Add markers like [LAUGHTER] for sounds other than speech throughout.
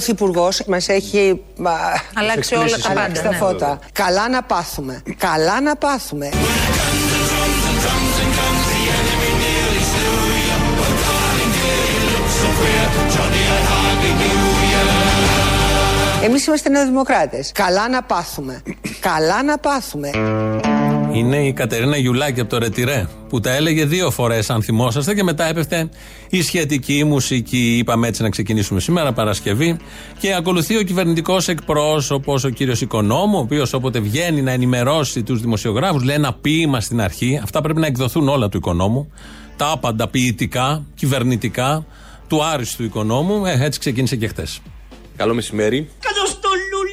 Πρωθυπουργό μας έχει α, Αλλάξει όλα τα αλλάξει πάντα. τα ναι. φώτα. Καλά να πάθουμε. Καλά να πάθουμε. Εμείς είμαστε νεοδημοκράτες. Καλά να πάθουμε. Καλά να πάθουμε. Είναι η Κατερίνα Γιουλάκη από το Ρετυρέ που τα έλεγε δύο φορές, αν θυμόσαστε, και μετά έπεφτε η σχετική μουσική. Είπαμε έτσι να ξεκινήσουμε σήμερα, Παρασκευή. Και ακολουθεί ο κυβερνητικός εκπρόσωπος, ο κύριος Οικονόμου, ο οποίος όποτε βγαίνει να ενημερώσει τους δημοσιογράφους, λέει ένα ποίημα στην αρχή. Αυτά πρέπει να εκδοθούν όλα του Οικονόμου. Τα άπαντα ποιητικά, κυβερνητικά, του άριστου Οικονόμου. Ε, έτσι ξεκίνησε και χτε. Καλό μεσημέρι.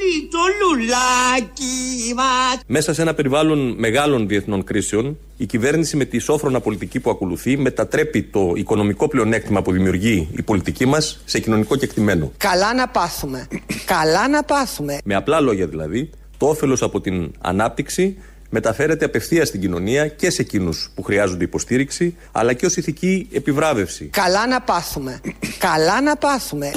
Κάτω στο λουλί, το λουλάκι μας. Μέσα σε ένα περιβάλλον μεγάλων διεθνών κρίσεων, η κυβέρνηση με τη σόφρονα πολιτική που ακολουθεί μετατρέπει το οικονομικό πλεονέκτημα που δημιουργεί η πολιτική μας σε κοινωνικό κεκτημένο. Καλά να πάθουμε. Καλά να πάθουμε. Με απλά λόγια δηλαδή, το όφελος από την ανάπτυξη μεταφέρεται απευθεία στην κοινωνία και σε εκείνους που χρειάζονται υποστήριξη, αλλά και ως ηθική επιβράβευση. Καλά να πάθουμε. Καλά να πάθουμε.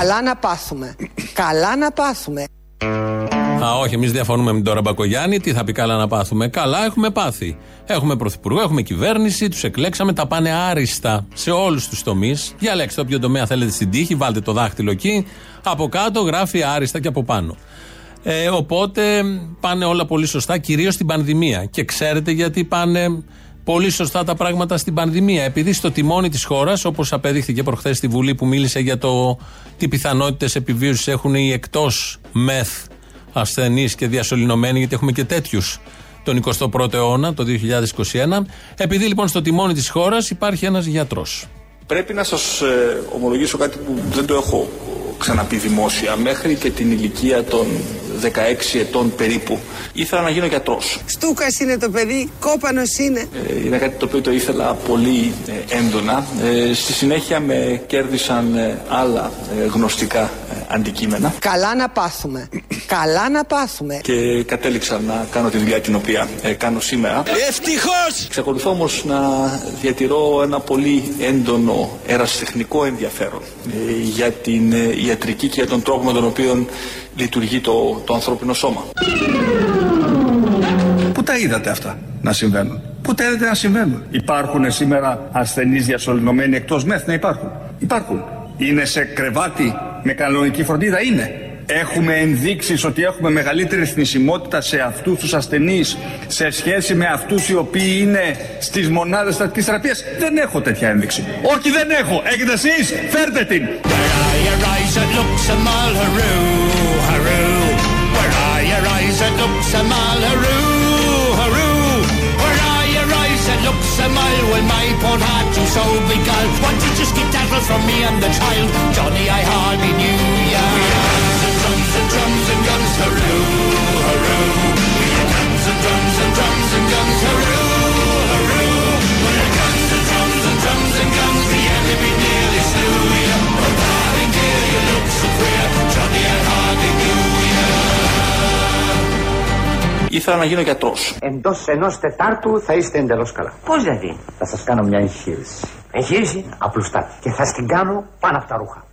Καλά να πάθουμε. Καλά να πάθουμε. Α, όχι, εμείς διαφωνούμε με τον Τώρα Μπακογιάννη. Τι θα πει καλά να πάθουμε. Καλά, έχουμε πάθει. Έχουμε πρωθυπουργό, έχουμε κυβέρνηση, τους εκλέξαμε, τα πάνε άριστα σε όλους τους τομείς. Διαλέξτε όποιο τομέα θέλετε στην τύχη, βάλτε το δάχτυλο εκεί. Από κάτω γράφει άριστα και από πάνω. Ε, οπότε πάνε όλα πολύ σωστά, κυρίως στην πανδημία. Και ξέρετε γιατί πάνε πολύ σωστά τα πράγματα στην πανδημία. Επειδή στο τιμόνι της χώρας, όπως απέδειχθηκε προχθές στη Βουλή που μίλησε για το τι πιθανότητες επιβίωσης έχουν οι εκτός μεθ ασθενείς και διασωληνωμένοι, γιατί έχουμε και τέτοιους τον 21ο αιώνα, το 2021. Επειδή λοιπόν στο τιμόνι της χώρας υπάρχει ένας γιατρός. Πρέπει να σας ε, ομολογήσω κάτι που δεν το έχω ξαναπεί δημόσια. Μέχρι και την ηλικία των 16 ετών περίπου ήθελα να γίνω γιατρός. Στούκας είναι το παιδί, κόπανος είναι. Ε, είναι κάτι το οποίο το ήθελα πολύ ε, έντονα. Ε, στη συνέχεια με κέρδισαν ε, άλλα ε, γνωστικά ε, αντικείμενα Καλά να πάθουμε. Καλά να πάθουμε. και κατέληξα να κάνω τη δουλειά την οποία ε, κάνω σήμερα. Ευτυχώς. Εξακολουθώ όμως να διατηρώ ένα πολύ έντονο ερασιτεχνικό ενδιαφέρον ε, για την ε, ιατρική και για τον τρόπο με τον οποίο λειτουργεί το, το ανθρώπινο σώμα. Πού τα είδατε αυτά να συμβαίνουν; Πού τα είδατε να συμβαίνουν; Υπάρχουν σήμερα ασθενείς διασωληνωμένοι εκτός μεθ να υπάρχουν; Υπάρχουν. Είναι σε κρεβάτι με κανονική φροντίδα; Είναι. Έχουμε ενδείξει ότι έχουμε μεγαλύτερη θνησιμότητα σε αυτού του ασθενεί σε σχέση με αυτού οι οποίοι είναι στι μονάδε στατική θεραπεία. Δεν έχω τέτοια ένδειξη. Όχι, δεν έχω. Έχετε εσεί, φέρτε την! Ήθελα να γίνω γιατρός. Εντός ενός τετάρτου θα είστε εντελώς καλά. Πώς δηλαδή; Θα σας κάνω μια εγχείρηση. Εγχείρηση; Απλουστά και θα στην κάνω πάνω από τα ρούχα.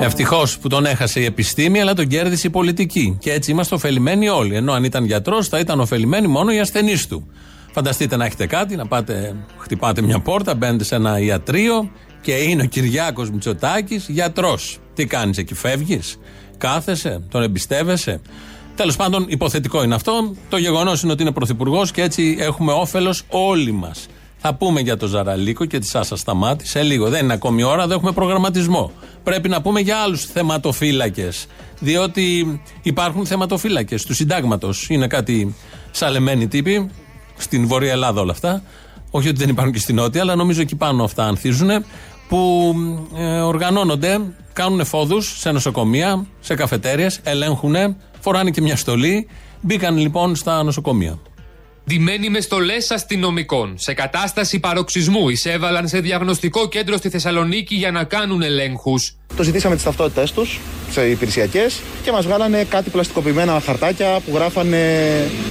Ευτυχώς που τον έχασε η επιστήμη, αλλά τον κέρδισε η πολιτική. Και έτσι είμαστε ωφελημένοι όλοι. Ενώ αν ήταν γιατρός, θα ήταν ωφελημένοι μόνο οι ασθενείς του. Φανταστείτε να έχετε κάτι, να πάτε, χτυπάτε μια πόρτα, μπαίνετε σε ένα ιατρείο και είναι ο Κυριάκος Μητσοτάκης γιατρός. Τι κάνεις εκεί, φεύγεις, κάθεσαι, τον εμπιστεύεσαι; Τέλος πάντων, υποθετικό είναι αυτό. Το γεγονός είναι ότι είναι πρωθυπουργός και έτσι έχουμε όφελος όλοι μας. Θα πούμε για το Ζαραλίκο και τη Σάσα Σταμάτης σε λίγο. Δεν είναι ακόμη ώρα, δεν έχουμε προγραμματισμό. Πρέπει να πούμε για άλλους θεματοφύλακες. Διότι υπάρχουν θεματοφύλακες του συντάγματος. Είναι κάτι σαλεμένοι τύποι. Στην Βόρεια Ελλάδα όλα αυτά. Όχι ότι δεν υπάρχουν και στην Νότια, αλλά νομίζω εκεί πάνω αυτά ανθίζουν. που ε, οργανώνονται, κάνουν φόδους σε νοσοκομεία, σε καφετέρειες, ελέγχουν, φοράνε και μια στολή. Μπήκαν λοιπόν στα νοσοκομεία. Ντυμένοι μες στολέ αστυνομικών, σε κατάσταση παροξισμού, εισέβαλαν σε διαγνωστικό κέντρο στη Θεσσαλονίκη για να κάνουν ελέγχους. Το ζητήσαμε τις ταυτότητές τους, σε υπηρεσιακές, και μας βγάλανε κάτι πλαστικοποιημένα χαρτάκια που γράφανε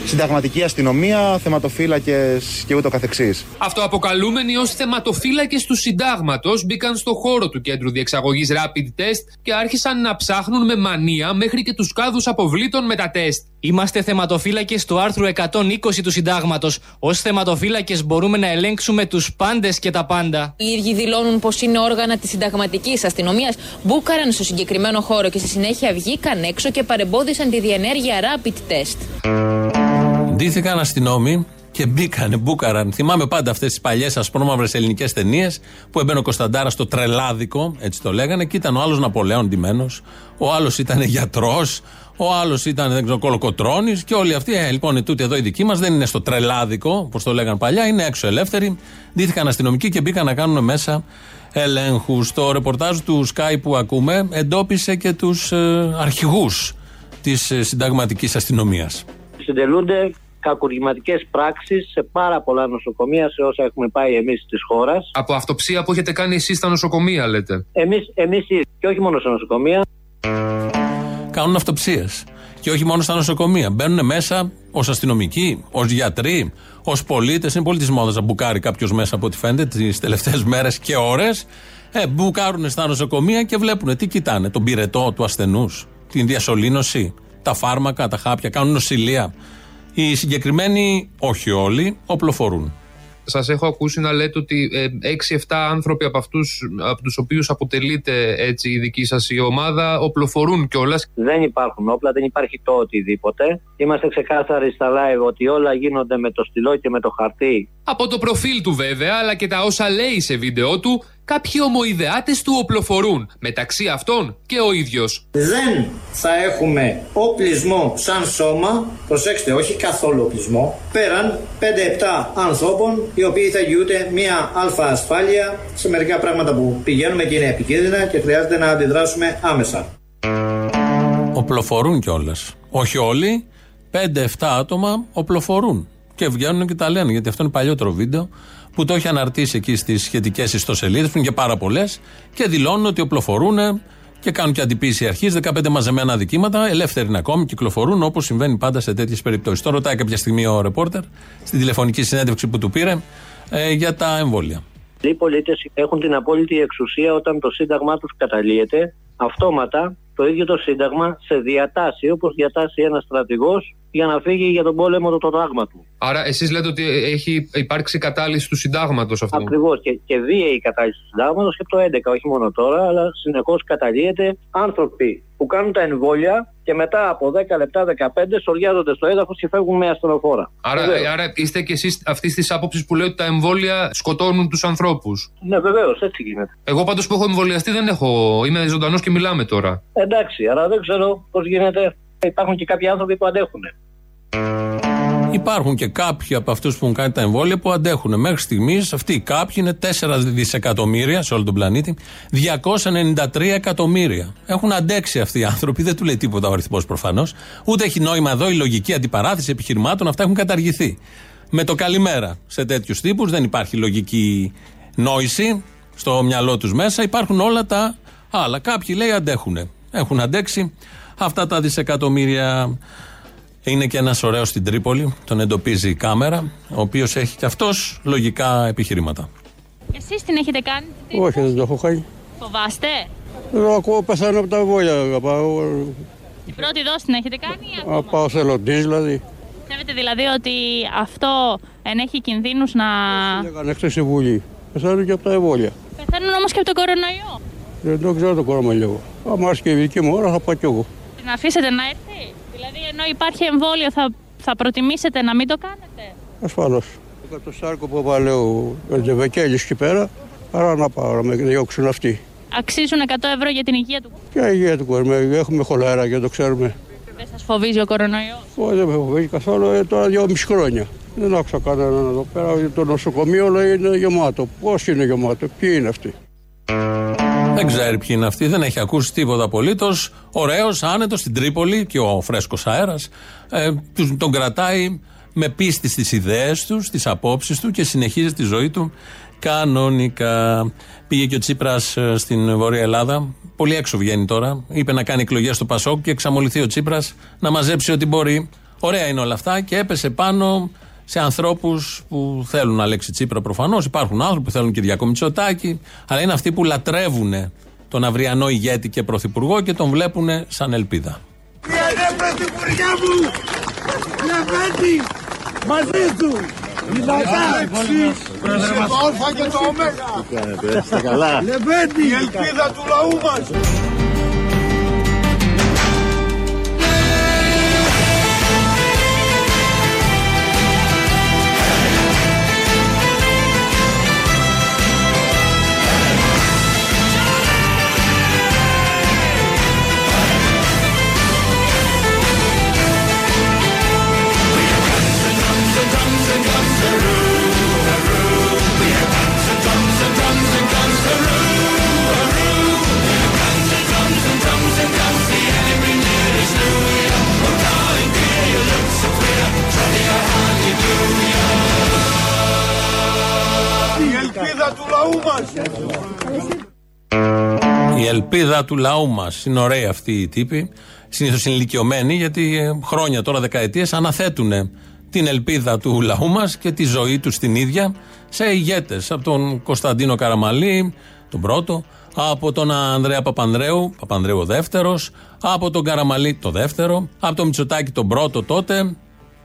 συνταγματική αστυνομία, θεματοφύλακες και ούτω καθεξής. Αυτοαποκαλούμενοι ως θεματοφύλακες του συντάγματος μπήκαν στο χώρο του κέντρου διεξαγωγής rapid test και άρχισαν να ψάχνουν με μανία μέχρι και τους κάδους αποβλήτων με τα τεστ. Είμαστε θεματοφύλακες του άρθρου 120 του Συντάγματος. Ω θεματοφύλακες μπορούμε να ελέγξουμε τους πάντες και τα πάντα. Οι ίδιοι δηλώνουν πως είναι όργανα της συνταγματικής αστυνομίας, μπούκαραν στο συγκεκριμένο χώρο και στη συνέχεια βγήκαν έξω και παρεμπόδισαν τη διενέργεια rapid test. Ντύθηκαν αστυνόμοι και μπήκανε, μπούκαραν. Θυμάμαι πάντα αυτές τις παλιές ασπρόμαυρες ελληνικές ταινίες που έμπαινε ο Κωνσταντάρας στο τρελάδικο, έτσι το λέγανε, και ήταν ο άλλος Ναπολέον ντυμένος, ο άλλος ήταν γιατρός, ο άλλος ήταν δεν ξέρω, κολοκοτρόνη και όλοι αυτοί. Ε, λοιπόν, τούτοι εδώ οι δικοί μας δεν είναι στο τρελάδικο, όπως το λέγανε παλιά, είναι έξω ελεύθεροι. Ντύθηκαν αστυνομικοί και μπήκαν να κάνουν μέσα ελέγχους. Το ρεπορτάζ του Sky που ακούμε εντόπισε και τους ε, αρχηγούς της ε, συνταγματικής αστυνομίας. Συντελούνται κακουργηματικές πράξεις σε πάρα πολλά νοσοκομεία σε όσα έχουμε πάει εμείς της χώρας. Από αυτοψία που έχετε κάνει εσείς στα νοσοκομεία, λέτε. Εμείς εμείς, και όχι μόνο σε νοσοκομεία. Κάνουν αυτοψίες. Και όχι μόνο στα νοσοκομεία. Μπαίνουν μέσα ως αστυνομικοί, ως γιατροί, ως πολίτες. Είναι πολύ της μόδας να μπουκάρει κάποιος μέσα από ό,τι φαίνεται τις τελευταίες μέρες και ώρες. Ε, μπουκάρουν στα νοσοκομεία και βλέπουν τι κοιτάνε. Τον πυρετό του ασθενούς, την διασωλήνωση, τα φάρμακα, τα χάπια, κάνουν νοσηλεία. Οι συγκεκριμένοι, όχι όλοι, οπλοφορούν. Σας έχω ακούσει να λέτε ότι 6-7 άνθρωποι από αυτούς από τους οποίους αποτελείται έτσι η δική σας η ομάδα οπλοφορούν κιόλας. Δεν υπάρχουν όπλα, δεν υπάρχει το οτιδήποτε. Είμαστε ξεκάθαροι στα live ότι όλα γίνονται με το στυλό και με το χαρτί. Από το προφίλ του βέβαια, αλλά και τα όσα λέει σε βίντεο του, κάποιοι ομοειδεάτες του οπλοφορούν, μεταξύ αυτών και ο ίδιος. Δεν θα έχουμε οπλισμό σαν σώμα, προσέξτε όχι καθόλου οπλισμό, πέραν 5-7 ανθρώπων οι οποίοι θα γιούνται μία αλφα ασφάλεια σε μερικά πράγματα που πηγαίνουμε και είναι επικίνδυνα και χρειάζεται να αντιδράσουμε άμεσα. Οπλοφορούν κιόλας. Όχι όλοι, 5-7 άτομα οπλοφορούν. Και βγαίνουν και τα λένε, γιατί αυτό είναι παλιότερο βίντεο που το έχει αναρτήσει εκεί στις σχετικές ιστοσελίδες, που είναι και πάρα πολλές, και δηλώνουν ότι οπλοφορούν και κάνουν και αντιποίηση αρχής. 15 μαζεμένα δικήματα, ελεύθεροι είναι ακόμη, κυκλοφορούν όπως συμβαίνει πάντα σε τέτοιες περιπτώσεις. Το ρωτάει κάποια στιγμή ο ρεπόρτερ στην τηλεφωνική συνέντευξη που του πήρε ε, για τα εμβόλια. Οι πολίτες έχουν την απόλυτη εξουσία όταν το σύνταγμά τους καταλύεται αυτόματα το ίδιο το Σύνταγμα σε διατάσσει όπως διατάσσει ένας στρατηγός για να φύγει για τον πόλεμο το τάγμα του. Άρα, εσείς λέτε ότι έχει υπάρξει κατάλυση του συντάγματος αυτό. Ακριβώς. Και, και βίαιη κατάλυση του συντάγματος και το 11, όχι μόνο τώρα, αλλά συνεχώς καταλύεται άνθρωποι που κάνουν τα εμβόλια και μετά από 10 λεπτά, 15 σοριάζονται στο έδαφος και φεύγουν με ασθενοφόρα. Άρα, άρα είστε και εσείς αυτής της άποψης που λέει ότι τα εμβόλια σκοτώνουν τους ανθρώπους. Ναι, βεβαίως, έτσι γίνεται. Εγώ πάντως που έχω εμβολιαστεί δεν έχω. Είμαι ζωντανός και μιλάμε τώρα. Εντάξει, αλλά δεν ξέρω πώς γίνεται. Υπάρχουν και κάποιοι άνθρωποι που αντέχουν. Υπάρχουν και κάποιοι από αυτούς που έχουν κάνει τα εμβόλια που αντέχουν. Μέχρι στιγμής αυτοί οι κάποιοι είναι 4 δισεκατομμύρια σε όλο τον πλανήτη. 293 εκατομμύρια. Έχουν αντέξει αυτοί οι άνθρωποι. Δεν του λέει τίποτα ο αριθμός προφανώς. Ούτε έχει νόημα εδώ η λογική αντιπαράθεση επιχειρημάτων. Αυτά έχουν καταργηθεί. Με το καλημέρα σε τέτοιους τύπους δεν υπάρχει λογική νόηση στο μυαλό τους μέσα. Υπάρχουν όλα τα άλλα. Κάποιοι λέει αντέχουν. Έχουν αντέξει αυτά τα δισεκατομμύρια. Είναι και ένας ωραίος στην Τρίπολη, τον εντοπίζει η κάμερα, ο οποίος έχει και αυτός λογικά επιχειρήματα. Εσείς την έχετε κάνει, Όχι, δεν το έχω κάνει. Φοβάστε; Εγώ ακούω πεθάνω από τα βόλια. Πάω... Την πρώτη δόση την έχετε κάνει, ή ακόμα; Πάω θελοντής δηλαδή. Πιστεύετε δηλαδή ότι αυτό ενέχει κινδύνους να. Λέγανε χθες η Βουλή. Πεθαίνουν και από τα εμβόλια. Πεθαίνουν όμως και από τον κορονοϊό. Δεν το ξέρω το κορονοϊό. Αν έρθει και η δική μου ώρα θα πάω κι εγώ. Την αφήσετε να έρθει; Δηλαδή, ενώ υπάρχει εμβόλιο, θα, θα προτιμήσετε να μην το κάνετε; Ασφαλώς. Είχα το σάρκο που έβαλε ο Τζεβεκέλη εκεί πέρα, παρά να πάω να με διώξουν αυτοί. Αξίζουν 100 ευρώ για την υγεία του; Κόσμου. Και η υγεία του κόσμου. Έχουμε χολέρα και το ξέρουμε. Δεν σας φοβίζει ο κορονοϊός; Όχι, δεν με φοβίζει καθόλου. Ε, τώρα δυόμιση χρόνια. Δεν άκουσα κανέναν εδώ πέρα. Το νοσοκομείο λέει είναι γεμάτο. Πώς είναι γεμάτο, ποιοι είναι αυτοί; Δεν ξέρει ποιοι είναι αυτοί, δεν έχει ακούσει τίποτα απολύτως. Ωραίος, άνετος στην Τρίπολη και ο φρέσκος αέρας ε, τον κρατάει με πίστη στις ιδέες τους, στις απόψεις του και συνεχίζει τη ζωή του κανονικά. Πήγε και ο Τσίπρας ε, στην Βόρεια Ελλάδα. Πολύ έξω βγαίνει τώρα. Είπε να κάνει εκλογές στο Πασόκ και εξαμολυθεί ο Τσίπρας να μαζέψει ό,τι μπορεί. Ωραία είναι όλα αυτά και έπεσε πάνω σε ανθρώπους που θέλουν Αλέξη Τσίπρα προφανώς. Υπάρχουν άνθρωποι που θέλουν Κυριακό Μητσοτάκη, αλλά είναι αυτοί που λατρεύουν τον αυριανό ηγέτη και πρωθυπουργό και τον βλέπουν σαν ελπίδα. Κύριε Πρωθυπουργέ μου, Λεβέντη, μαζί του. Το Α και το Ω. Λεβέντη, η ελπίδα του λαού μας. Η ελπίδα του λαού μας. Η ελπίδα του λαού μας. Είναι ωραίοι αυτοί οι τύποι. Συνήθως είναι ηλικιωμένοι γιατί ε, χρόνια τώρα, δεκαετίες, αναθέτουν την ελπίδα του λαού μας και τη ζωή τους την ίδια σε ηγέτες. Από τον Κωνσταντίνο Καραμαλή, τον πρώτο, από τον Ανδρέα Παπανδρέου, Παπανδρέου ο δεύτερος, από τον Καραμαλή το δεύτερο, από τον Μητσοτάκη τον πρώτο τότε,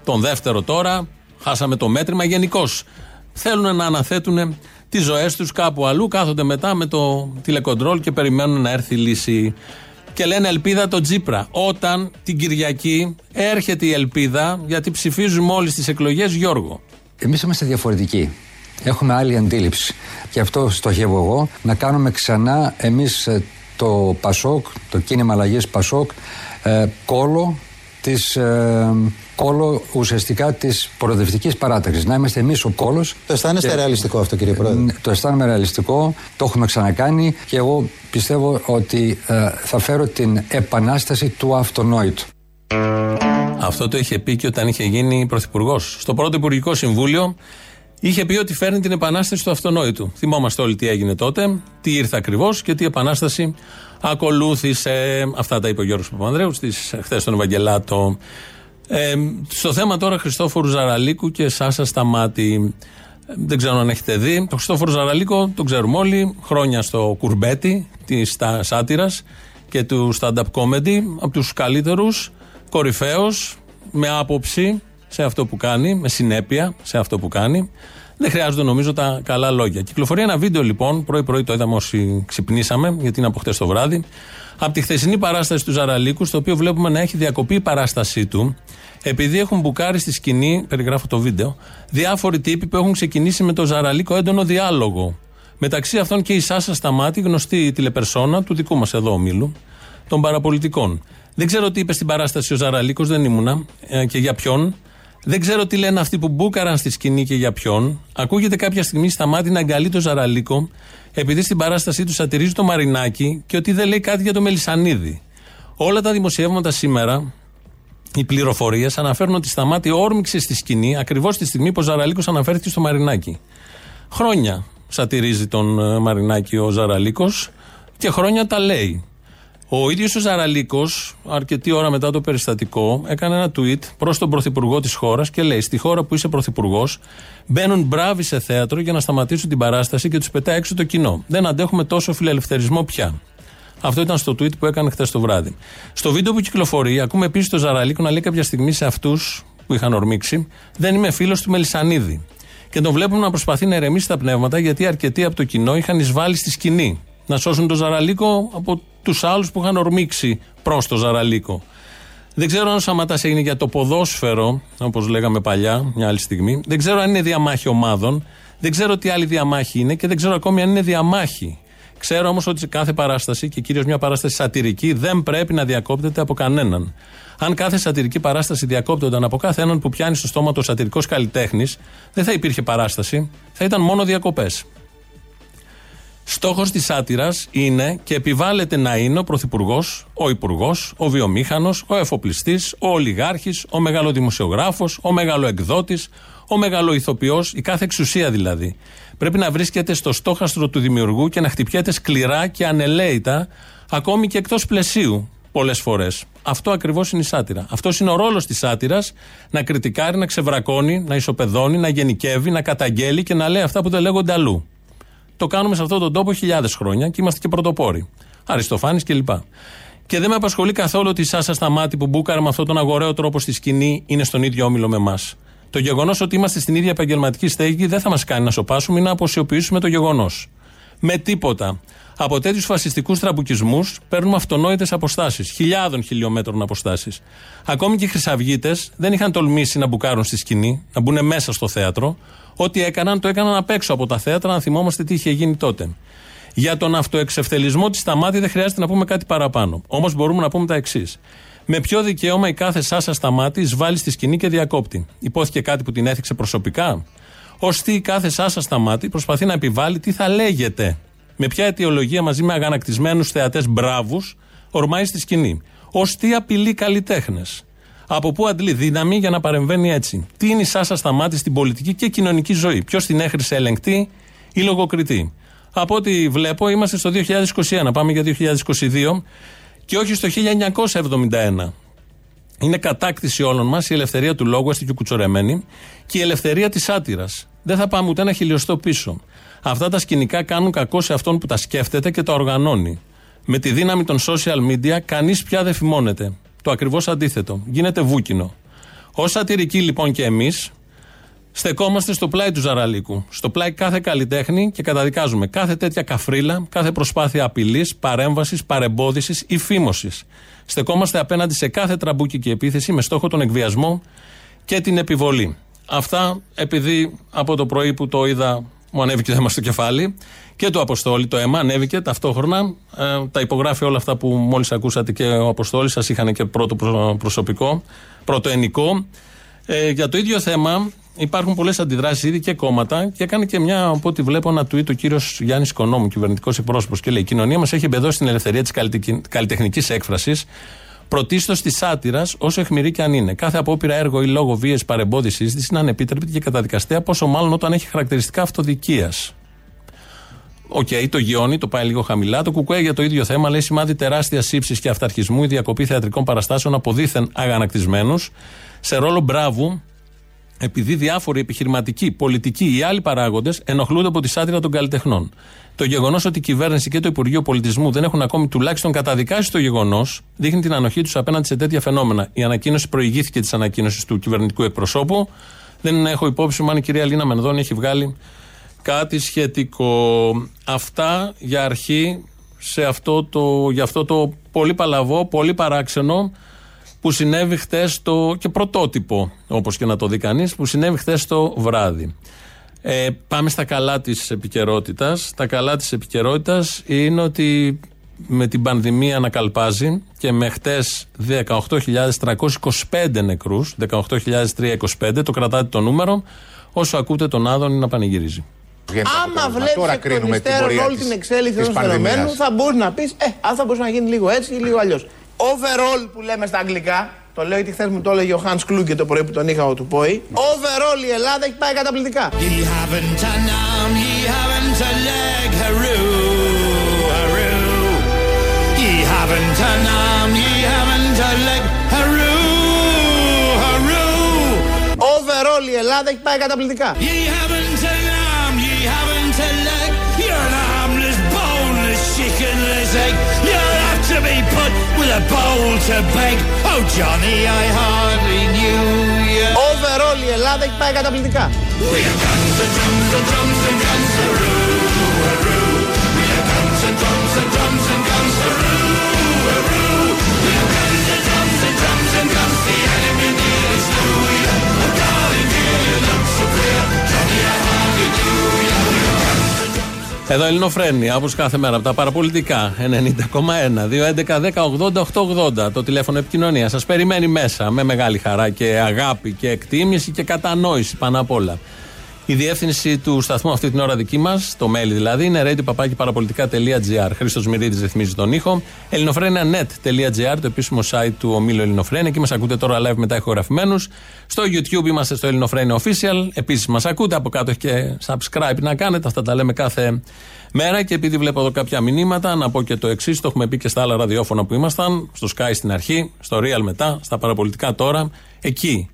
τον δεύτερο τώρα. Χάσαμε το μέτρημα. Γενικώ θέλουν να αναθέτουν τις ζωές τους κάπου αλλού. Κάθονται μετά με το τηλεκοντρόλ και περιμένουν να έρθει η λύση. Και λένε ελπίδα το Τζίπρα. Όταν την Κυριακή έρχεται η ελπίδα, γιατί ψηφίζουμε όλοι στις εκλογές Γιώργο. Εμείς είμαστε διαφορετικοί. Έχουμε άλλη αντίληψη. Γι' αυτό στοχεύω εγώ να κάνουμε ξανά εμείς το Πασόκ, το κίνημα αλλαγής Πασόκ, ε, κόλο της, ε, κόλο ουσιαστικά της προοδευτικής παράταξης. Να είμαστε εμείς ο κόλος. Το αισθάνεστε ρεαλιστικό αυτό, κύριε Πρόεδρε; Το αισθάνομαι ρεαλιστικό, το έχουμε ξανακάνει και εγώ πιστεύω ότι ε, θα φέρω την επανάσταση του αυτονόητου. Αυτό το είχε πει και όταν είχε γίνει πρωθυπουργός. Στο πρώτο Υπουργικό Συμβούλιο είχε πει ότι φέρνει την επανάσταση του αυτονόητου. Θυμόμαστε όλοι τι έγινε τότε, τι ήρθε ακριβώς και τι επανάσταση ακολούθησε. Αυτά τα είπε ο Γιώργος Παπανδρέου χθες στον Ευαγγελάτο. Ε, στο θέμα τώρα Χριστόφορου Ζαραλίκου και Σάσα Σταμάτη. Δεν ξέρω αν έχετε δει. Το Χριστόφορο Ζαραλίκο τον ξέρουμε όλοι. Χρόνια στο κουρμπέτι της σάτυρας και του stand-up comedy. Από τους καλύτερους, κορυφαίος, με άποψη σε αυτό που κάνει, με συνέπεια σε αυτό που κάνει. Δεν χρειάζονται νομίζω τα καλά λόγια. Κυκλοφορεί ένα βίντεο λοιπόν, πρωί-πρωί το είδαμε όσοι ξυπνήσαμε, γιατί είναι από χτες το βράδυ, από τη χθεσινή παράσταση του Ζαραλίκου, στο οποίο βλέπουμε να έχει διακοπεί η παράστασή του, επειδή έχουν μπουκάρει στη σκηνή, περιγράφω το βίντεο, διάφοροι τύποι που έχουν ξεκινήσει με τον Ζαραλίκο έντονο διάλογο. Μεταξύ αυτών και η Σάσα Σταμάτη, γνωστή τηλεπερσόνα του δικού μας εδώ ομίλου, των παραπολιτικών. Δεν ξέρω τι είπε στην παράσταση ο Ζαραλίκος, δεν ήμουνα ε, και για ποιον. Δεν ξέρω τι λένε αυτοί που μπούκαραν στη σκηνή και για ποιον. Ακούγεται κάποια στιγμή στα μάτια να αγκαλεί το Ζαραλίκο, επειδή στην παράστασή του σατυρίζει το Μαρινάκι και ότι δεν λέει κάτι για το Μελισανίδη. Όλα τα δημοσιεύματα σήμερα, οι πληροφορίες αναφέρουν ότι Σταμάτη όρμηξε στη σκηνή ακριβώς τη στιγμή που ο Ζαραλίκος αναφέρθηκε στο Μαρινάκι. Χρόνια σατυρίζει τον ε, Μαρινάκι ο Ζαραλίκος και χρόνια τα λέει. Ο ίδιος ο Ζαραλίκος, αρκετή ώρα μετά το περιστατικό, έκανε ένα tweet προς τον πρωθυπουργό της χώρας και λέει: Στη χώρα που είσαι πρωθυπουργός, μπαίνουν μπράβοι σε θέατρο για να σταματήσουν την παράσταση και τους πετάει έξω το κοινό. Δεν αντέχουμε τόσο φιλελευθερισμό πια. Αυτό ήταν στο tweet που έκανε χθες το βράδυ. Στο βίντεο που κυκλοφορεί, ακούμε επίσης τον Ζαραλίκο να λέει κάποια στιγμή σε αυτούς που είχαν ορμήξει: Δεν είμαι φίλος του Μελισανίδη. Και τον βλέπουμε να προσπαθεί να ηρεμήσει τα πνεύματα γιατί αρκετοί από το κοινό είχαν εισβάλει στη σκηνή. Να σώσουν τον Ζαραλίκο από τους άλλους που είχαν ορμήξει προς το Ζαραλίκο. Δεν ξέρω αν ο Σαματάς έγινε για το ποδόσφαιρο, όπως λέγαμε παλιά, μια άλλη στιγμή. Δεν ξέρω αν είναι διαμάχη ομάδων. Δεν ξέρω τι άλλη διαμάχη είναι και δεν ξέρω ακόμη αν είναι διαμάχη. Ξέρω όμως ότι σε κάθε παράσταση, και κυρίως μια παράσταση σατυρική, δεν πρέπει να διακόπτεται από κανέναν. Αν κάθε σατυρική παράσταση διακόπτονταν από κάθε έναν που πιάνει στο στόμα του σατυρικός καλλιτέχνης, δεν θα υπήρχε παράσταση, θα ήταν μόνο διακοπές. Στόχος της σάτυρας είναι και επιβάλλεται να είναι ο Πρωθυπουργός, ο Υπουργός, ο Βιομήχανος, ο Εφοπλιστής, ο Ολιγάρχης, ο Μεγαλοδημοσιογράφος, ο Μεγαλοεκδότης, ο Μεγαλοηθοποιό, η κάθε εξουσία δηλαδή. Πρέπει να βρίσκεται στο στόχαστρο του δημιουργού και να χτυπιέται σκληρά και ανελαίητα, ακόμη και εκτός πλαισίου πολλές φορές. Αυτό ακριβώς είναι η σάτυρα. Αυτός είναι ο ρόλος της σάτυρας, να κριτικάρει, να ξεβρακώνει, να ισοπεδώνει, να γενικεύει, να καταγγέλει και να λέει αυτά που δεν λέγονται αλλού. Το κάνουμε σε αυτόν τον τόπο χιλιάδες χρόνια και είμαστε και πρωτοπόροι. Αριστοφάνης κλπ. Και δεν με απασχολεί καθόλου ότι η Σάσα Σταμάτη που μπούκαρε με αυτόν τον αγοραίο τρόπο στη σκηνή είναι στον ίδιο όμιλο με εμάς. Το γεγονός ότι είμαστε στην ίδια επαγγελματική στέγη δεν θα μας κάνει να σοπάσουμε ή να αποσιοποιήσουμε το γεγονός. Με τίποτα. Από τέτοιους φασιστικούς τραμπουκισμούς παίρνουμε αυτονόητες αποστάσεις, χιλιάδων χιλιόμετρων αποστάσεις. Ακόμη και οι χρυσαυγίτες δεν είχαν τολμήσει να μπουκάρουν στη σκηνή, να μπουν μέσα στο θέατρο. Ό,τι έκαναν, το έκαναν απ' έξω από τα θέατρα, να θυμόμαστε τι είχε γίνει τότε. Για τον αυτοεξευτελισμό της Σταμάτη δεν χρειάζεται να πούμε κάτι παραπάνω. Όμως μπορούμε να πούμε τα εξής. Με ποιο δικαίωμα η κάθε Σάσα Σταμάτη εισβάλλει στη σκηνή και διακόπτη. Υπόθηκε κάτι που την έθιξε προσωπικά; Ώστε η κάθε Σάσα Σταμάτη προσπαθεί να επιβάλλει τι θα λέγεται; Με ποια αιτιολογία μαζί με αγανακτισμένους θεατές μπράβους ορμάει στη σκηνή. Ω τι απειλεί καλλιτέχνες. Από πού αντλεί δύναμη για να παρεμβαίνει έτσι. Τι είναι η Σάσα Σταμάτη στην πολιτική και κοινωνική ζωή. Ποιος την έχρισε ελεγκτή ή λογοκριτή. Από ό,τι βλέπω είμαστε στο 2021. Πάμε για 2022 και όχι στο 1971. Είναι κατάκτηση όλων μας η ελευθερία του λόγου, έστω και κουτσορεμένη, και η ελευθερία της άτυρας. Δεν θα πάμε ούτε ένα χιλιοστό πίσω. Αυτά τα σκηνικά κάνουν κακό σε αυτόν που τα σκέφτεται και τα οργανώνει. Με τη δύναμη των social media, κανείς πια δεν φημώνεται. Το ακριβώς αντίθετο. Γίνεται βούκινο. Ω σατυρικοί λοιπόν και εμείς, στεκόμαστε στο πλάι του Ζαραλίκου. Στο πλάι κάθε καλλιτέχνη και καταδικάζουμε κάθε τέτοια καφρίλα, κάθε προσπάθεια απειλής, παρέμβασης, παρεμπόδιση ή φήμωση. Στεκόμαστε απέναντι σε κάθε τραμπούκι και επίθεση με στόχο τον εκβιασμό και την επιβολή. Αυτά επειδή από το πρωί που το είδα μου ανέβηκε το αίμα στο κεφάλι και του Αποστόλη, το αίμα ανέβηκε ταυτόχρονα. Ε, τα υπογράφει όλα αυτά που μόλις ακούσατε και ο Αποστόλης, σας είχαν και πρώτο προσωπικό, πρώτο ενικό. Ε, για το ίδιο θέμα υπάρχουν πολλές αντιδράσεις ήδη και κόμματα και έκανε και μια, από ό,τι βλέπω, ένα tweet ο κύριος Γιάννης Οικονόμου, κυβερνητικός εκπρόσωπος. Και λέει: Η κοινωνία μας έχει εμπεδώσει την ελευθερία της καλλιτεχνικής έκφρασης, πρωτίστως της σάτυρας, όσο αιχμηρή και αν είναι. Κάθε απόπειρα έργω ή λόγω βίαιης παρεμπόδισής της είναι ανεπίτρεπτη και καταδικαστέα, πόσο μάλλον όταν έχει χαρακτηριστικά αυτοδικίας. OK, okay, το γιώνει, το πάει λίγο χαμηλά. Το ΚΚΕ για το ίδιο θέμα λέει σημάδι τεράστια ύψη και αυταρχισμού η διακοπή θεατρικών παραστάσεων από δήθεν αγανακτισμένους σε ρόλο μπράβου επειδή διάφοροι επιχειρηματικοί, πολιτικοί ή άλλοι παράγοντες ενοχλούνται από τη σάτυρα των καλλιτεχνών. Το γεγονός ότι η κυβέρνηση και το Υπουργείο Πολιτισμού δεν έχουν ακόμη τουλάχιστον καταδικάσει το γεγονός δείχνει την ανοχή τους απέναντι σε τέτοια φαινόμενα. Η ανακοίνωση προηγήθηκε της ανακοίνωσης του κυβερνητικού εκπροσώπου. Δεν έχω υπόψη μου αν η κυρία Λίνα Μενδώνη έχει βγάλει κάτι σχετικό. Αυτά για αρχή σε αυτό το, για αυτό το πολύ παλαβό, πολύ παράξενο που συνέβη χτες το. και πρωτότυπο, όπως και να το δει κανείς, που συνέβη χτες το βράδυ. Ε, πάμε στα καλά της επικαιρότητας. Τα καλά της επικαιρότητας είναι ότι με την πανδημία να καλπάζει και με χτες 18.325 νεκρούς, 18.325, το κρατάτε το νούμερο, όσο ακούτε τον Άδωνη να πανηγυρίζει. Άμα βλέπεις εκ των υστέρων όλη την εξέλιξη ενός φαινομένου, θα μπορείς να πεις: Ε, αν θα μπορούσε να γίνει λίγο έτσι ή λίγο αλλιώς. Overall που λέμε στα αγγλικά, το λέω γιατί χθες μου το έλεγε ο Hans Kluge το πρωί που τον είχα του Πόη. Overall η Ελλάδα έχει πάει καταπληκτικά. Overall η Ελλάδα έχει πάει καταπληκτικά. with a bowl to beg. Oh Johnny, I hardly knew you. Overall η Ελλάδα έχει πάει καταπληκτικά. We have guns and drums and drums and guns, Εδώ Ελληνοφρένια, όπως κάθε μέρα από τα παραπολιτικά. 90,1, 211-10-80-880. Το τηλέφωνο επικοινωνίας σας περιμένει μέσα με μεγάλη χαρά και αγάπη και εκτίμηση και κατανόηση πάνω απ' όλα. Η διεύθυνση του σταθμού αυτή την ώρα δική μας, το mail δηλαδή, είναι radio.parapolitica.gr. Χρήστος Μυρίδης ρυθμίζει τον ήχο. ελληνοφρένια.net.gr, το επίσημο site του ομίλου Ελληνοφρένια. Εκεί μας ακούτε τώρα live μετά ηχογραφημένους. Στο YouTube είμαστε στο Ελληνοφρένια Official. Επίσης μας ακούτε. Από κάτω έχει και subscribe να κάνετε. Αυτά τα λέμε κάθε μέρα. Και επειδή βλέπω εδώ κάποια μηνύματα, να πω και το εξής: το έχουμε πει και στα άλλα ραδιόφωνα που ήμασταν. Στο Sky στην αρχή, στο Real μετά, στα παραπολιτικά τώρα. Εκεί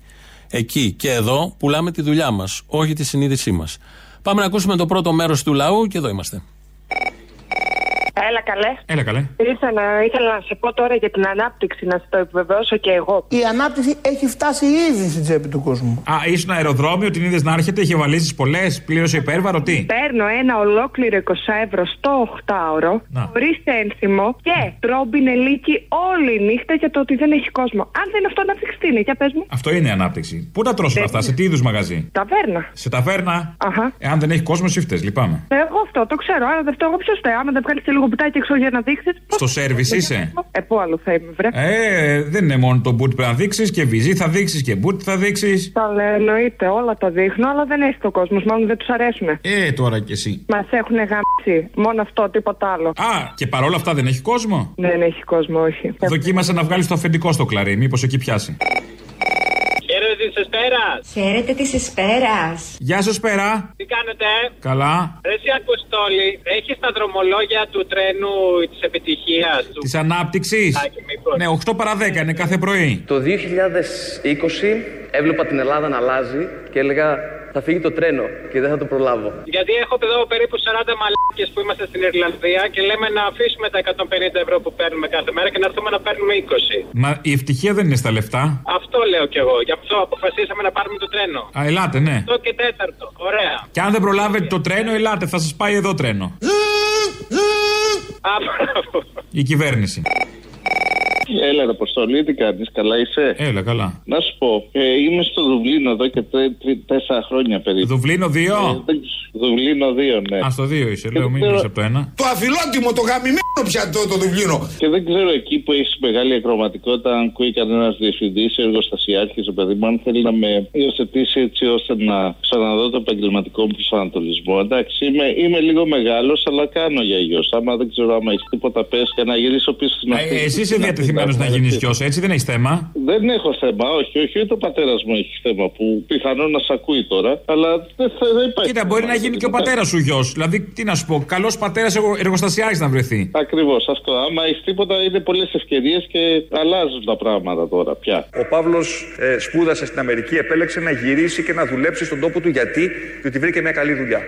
εκεί και εδώ πουλάμε τη δουλειά μας, όχι τη συνείδησή μας. Πάμε να ακούσουμε το πρώτο μέρος του λαού και εδώ είμαστε. Έλα καλέ. Έλα καλέ. Ήθελα, ήθελα να σε πω τώρα για την ανάπτυξη, να σε το επιβεβαιώσω και εγώ. Η ανάπτυξη έχει φτάσει ήδη στην τσέπη του κόσμου. Α, ήσουν αεροδρόμιο, την είδες να έρχεται, είχε βαλίσεις πολλές, πλήρωσε υπέρβαρο, τι; Παίρνω ένα ολόκληρο 20 ευρώ στο 8ωρο, χωρίς ένθυμο και τρόμπινε λύκη όλη η νύχτα για το ότι δεν έχει κόσμο. Αν δεν είναι αυτό ανάπτυξη, τι είναι, για πες μου. Αυτό είναι ανάπτυξη. Πού τα τρώσουν αυτά, σε τι είδους μαγαζί; Ταβέρνα. Σε ταβέρνα; Αχα. Εάν δεν έχει κόσμο, σύφτες, λυπάμαι. Εγώ αυτό το ξέρω, άρα δεν φταίω εγώ ποιος φταίει. Άμα δεν βγάλεις και λίγο μπουτάκι έξω για να δείξεις. Στο σερβις είσαι; Ε, πού άλλο θα είμαι, βρε. Ε, δεν είναι μόνο το boot που να δείξεις και βυζί θα δείξεις και boot θα δείξεις. Τα λέω, εννοείται, όλα τα δείχνω, αλλά δεν έχει το κόσμος, μάλλον δεν τους αρέσουν. Ε, τώρα κι εσύ. Μας έχουν γαμίσει. Μόνο αυτό, τίποτα άλλο. Α, και παρόλα αυτά δεν έχει κόσμο; Δεν έχει κόσμο, όχι. Δοκίμασε να βγάλεις το αφεντικό στο κλαρί, μήπως εκεί πιάσει. Χαίρετε τη Εσπέρας. Χαίρετε της Εσπέρας. Γεια σου, Σπέρα. Τι κάνετε, Καλά. Εσύ Αποστόλη, έχεις τα δρομολόγια του τρένου της επιτυχίας του. Της ανάπτυξης; Ναι, 8 παρα 10 είναι κάθε πρωί. Το 2020 έβλεπα την Ελλάδα να αλλάζει και έλεγα θα φύγει το τρένο και δεν θα το προλάβω. Γιατί έχω εδώ περίπου 40 μαλάκες που είμαστε στην Ιρλανδία και λέμε να αφήσουμε τα 150 ευρώ που παίρνουμε κάθε μέρα και να έρθουμε να παίρνουμε 20. Μα η ευτυχία δεν είναι στα λεφτά. Αυτό λέω κι εγώ. Γι' αυτό αποφασίσαμε να πάρουμε το τρένο. Α, ελάτε, ναι. Αυτό και τέταρτο. Ωραία. Και αν δεν προλάβετε το τρένο, ελάτε, θα σας πάει εδώ τρένο. Α, μπράβο. Η κυβέρνηση. Έλα, ρε Αποστολή, τι κάνεις, καλά είσαι; Έλα, καλά. Να σου πω, ε, είμαι στο Δουβλίνο εδώ και τρε- τρε- τέσσερα χρόνια περίπου. Δουβλίνο 2. Ε, δεν ξ- Δουβλίνο 2, ναι. Α, στο 2 είσαι, Και λέω, δεν μην ξέρω- είσαι από το 1. Το αφιλότιμο, το γαμημένο πια το, το Δουβλίνο. Και δεν ξέρω εκεί που έχεις μεγάλη ακροματικότητα, αν ακούει κανένας διευθυντής ή εργοστασιάρχης, ο παιδί μου, αν θέλει να με υιοθετήσει έτσι ώστε να ξαναδώ το επαγγελματικό μου προσανατολισμό. Εντάξει, είμαι, είμαι λίγο μεγάλος, αλλά κάνω για γιος. Άμα δεν ξέρω άμα έχεις τίποτα, πες και να γυρίσω πίσω στην αρχή. Ε, εσύ είσαι διατεθειμένο να γίνεις γιο, έτσι δεν έχεις θέμα; Δεν έχω θέμα, όχι, όχι, ούτε ο πατέρας μου έχει θέμα που πιθανόν να σε ακούει τώρα, αλλά δεν, θα, δεν υπάρχει. Κοίτα, μπορεί να γίνει και ο πατέρα σου γιος. Δηλαδή, τι να σου πω, καλός πατέρας εργοστασιάρχη να βρεθεί. Ακριβώς αυτό. Άμα έχεις τίποτα, είναι πολλές ευκαιρίες και αλλάζουν τα πράγματα τώρα πια. Ο Παύλος ε, σπούδασε στην Αμερική, επέλεξε να γυρίσει και να δουλέψει στον τόπο του γιατί, διότι βρήκε μια καλή δουλειά.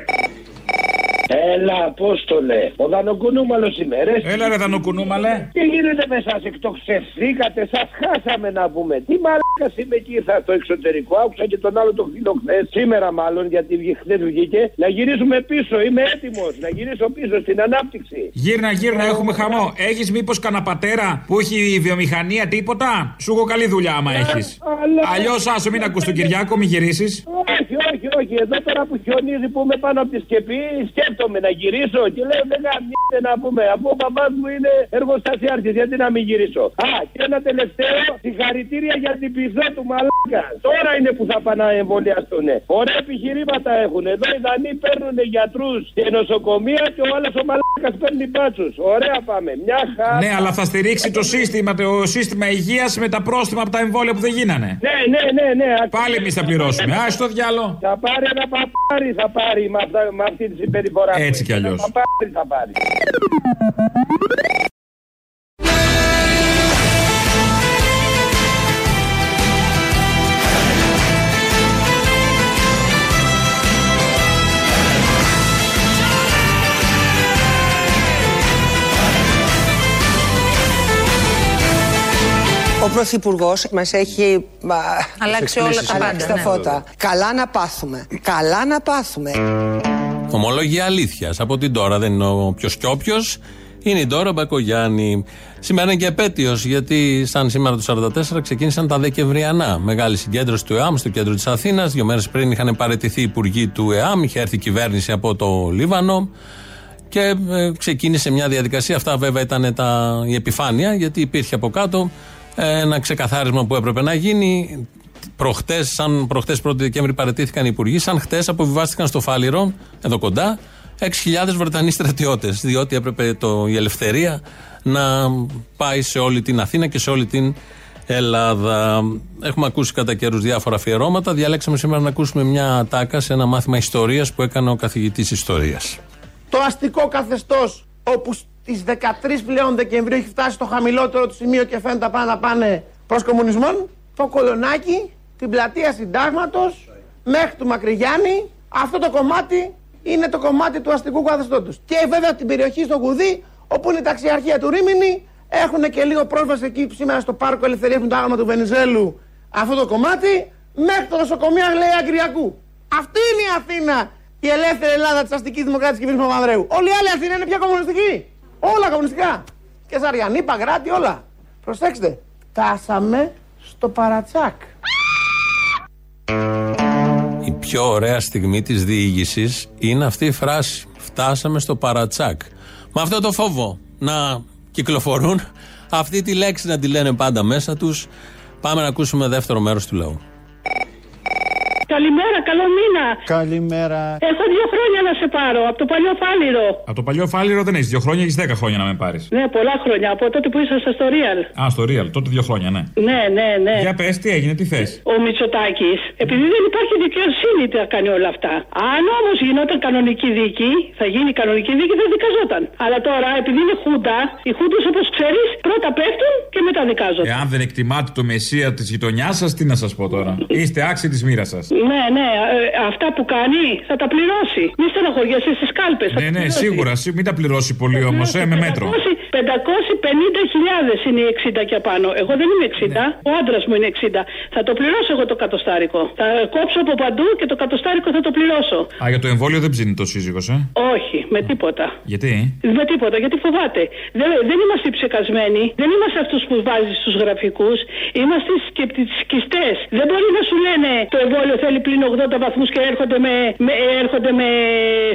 Έλα, Απόστολε. Ο Δανοκουνούμαλος είμαι, ρε. Έλα, ρε Δανοκουνούμαλε. Τι γίνεται με εσά, εκτοξευθήκατε, σας χάσαμε να πούμε. Τι μαλάκας είμαι εκεί, ήρθα στο εξωτερικό. Άκουσα και τον άλλο τον φίλο χθες, σήμερα μάλλον, γιατί χθες βγήκε. Να γυρίσουμε πίσω, είμαι έτοιμος. Να γυρίσω πίσω στην ανάπτυξη. Γύρνα, γύρνα, έχουμε χαμό. Έχεις μήπως κανένα πατέρα που έχει βιομηχανία τίποτα; Σου έχω καλή δουλειά άμα έχεις. αλλά- Αλλιώς άσο μην ακούς τον Κυριάκο, μην γυρίσεις. Όχι, όχι, όχι. Εδώ τώρα που χιονίζει που είμαι πάνω από τη σκεπή, σκέφτομαι να γυρίσω και λέω δεν γαμιέται να πούμε. Αφού ο μπαμπάς μου είναι εργοστασιάρχης, γιατί να μην γυρίσω. Α, και ένα τελευταίο, συγχαρητήρια για την πισό του μαλάκα. Τώρα είναι που θα πάνε να εμβολιαστούν. Ωραία επιχειρήματα έχουν. Εδώ οι Δανείοι παίρνουν γιατρούς και νοσοκομεία και ο άλλος ο μαλάκας παίρνει μπάτσους. Ωραία πάμε. Μια χαρά. Ναι, αλλά θα στηρίξει το σύστημα, το σύστημα υγείας με τα πρόστιμα από τα εμβόλια που δεν γίνανε. Ναι, ναι, ναι, ναι. Πάλι εμείς θα πληρώσουμε. Α το διάλο. Θα πάρει ένα παπάρι, θα πάρει με, αυτά, με αυτή τη συμπεριφορά. Του. Έτσι κι αλλιώς. Ένα παπάρι θα πάρει. Ο Πρωθυπουργός μας έχει α, Αλλάξει όλα τα αλλάξει πάντα, τα ναι. φώτα. Καλά να πάθουμε. Καλά να πάθουμε. Ομολόγια αλήθειας. Από την τώρα δεν είναι ο ποιος και όποιος. Είναι η Ντόρα Μπακογιάννη. Σήμερα είναι και επέτειος, γιατί σαν σήμερα το 1944 ξεκίνησαν τα Δεκεμβριανά. Μεγάλη συγκέντρωση του ΕΑΜ στο κέντρο της Αθήνας. Δύο μέρες πριν είχαν παραιτηθεί οι υπουργοί του ΕΑΜ, είχε έρθει η κυβέρνηση από το Λίβανο. Και ε, ξεκίνησε μια διαδικασία. Αυτά βέβαια ήταν τα, η επιφάνεια, γιατί υπήρχε από κάτω ε, ένα ξεκαθάρισμα που έπρεπε να γίνει. Προχτές, σαν προχτές 1η Δεκέμβρη παρετήθηκαν οι υπουργοί, σαν χτες αποβιβάστηκαν στο Φάληρο, εδώ κοντά, 6.000 Βρετανοί στρατιώτες. Διότι έπρεπε το, η ελευθερία να πάει σε όλη την Αθήνα και σε όλη την Ελλάδα. Έχουμε ακούσει κατά καιρούς διάφορα αφιερώματα. Διαλέξαμε σήμερα να ακούσουμε μια τάκα σε ένα μάθημα ιστορίας που έκανε ο καθηγητής Ιστορίας. Το αστικό καθεστώς όπου στις 13 πλέον Δεκεμβρίου έχει φτάσει στο χαμηλότερο του σημείο και φαίνεται πάνε να πάνε προς κομμουνισμό. Το κολονάκι, την πλατεία συντάγματος μέχρι του Μακρυγιάννη. Αυτό το κομμάτι είναι το κομμάτι του αστικού καθεστώτος. Και βέβαια την περιοχή στο Γουδί, όπου είναι η ταξιαρχία του Ρήμινη, έχουν και λίγο πρόσβαση εκεί σήμερα στο πάρκο Ελευθερίας με το άγαμα του Βενιζέλου. Αυτό το κομμάτι μέχρι το νοσοκομείο λέει Αγκριακού. Αυτή είναι η Αθήνα, η ελεύθερη Ελλάδα της αστικής δημοκρατία κυβέρνηση Παπανδρέου. Όλη η άλλη Αθήνα είναι πια κομμουνιστική. Όλα κομμουνιστικά. Και Ζαριανή, Παγράτη, όλα. Προσέξτε. Φτάσαμε στο παρατσάκ. Η πιο ωραία στιγμή της διήγησης είναι αυτή η φράση. Φτάσαμε στο παρατσάκ. Με αυτό το φόβο να κυκλοφορούν, αυτή τη λέξη να τη λένε πάντα μέσα τους. Πάμε να ακούσουμε δεύτερο μέρος του λαού. Καλημέρα, καλό μήνα. Καλημέρα. Έχω δύο χρόνια να σε πάρω, από το παλιό φάληρο. Από το παλιό φάληρο δεν έχεις δύο χρόνια, έχεις δέκα χρόνια να με πάρεις. Ναι, πολλά χρόνια, από τότε που ήσασταν στο Real. Α, στο Real, τότε δύο χρόνια, ναι. Ναι, ναι, ναι. Για πες, τι έγινε, τι θες; Ο Μητσοτάκης, επειδή δεν υπάρχει δικαιοσύνη, τα κάνει όλα αυτά. Αν όμως γινόταν κανονική δίκη, θα γίνει κανονική δίκη, δεν δικαζόταν. Αλλά τώρα, επειδή είναι χούντα, οι χούντες όπως ξέρεις, πρώτα πέφτουν και μετά δικάζονται. Εάν δεν εκτιμάτε το μεσία της γειτονιάς σας, τι να σας πω τώρα; Είστε άξιοι της μοίρας σας. Ναι, ναι, ε, αυτά που κάνει θα τα πληρώσει. Μη στεναχωριέσαι στις κάλπες. Ναι, ναι, σίγουρα. σί- Μην τα πληρώσει πολύ όμως, ε, με μέτρο. 550.000 είναι οι 60 και απάνω. Εγώ δεν είμαι 60. Ο άντρας μου είναι 60. Θα το πληρώσω εγώ το κατοστάρικο. Θα κόψω από παντού και το κατοστάρικο θα το πληρώσω. Α, για το εμβόλιο δεν ψήνει το σύζυγος, ε; Όχι, με τίποτα. Γιατί; Με τίποτα, γιατί φοβάται. Δεν, δεν είμαστε οι ψεκασμένοι, δεν είμαστε αυτούς που βάζει στους γραφικούς, είμαστε οι σκεπτικιστές. Δεν μπορεί να σου λένε το εμβόλιο θέλει πλην 80 βαθμούς και έρχονται με, με, έρχονται με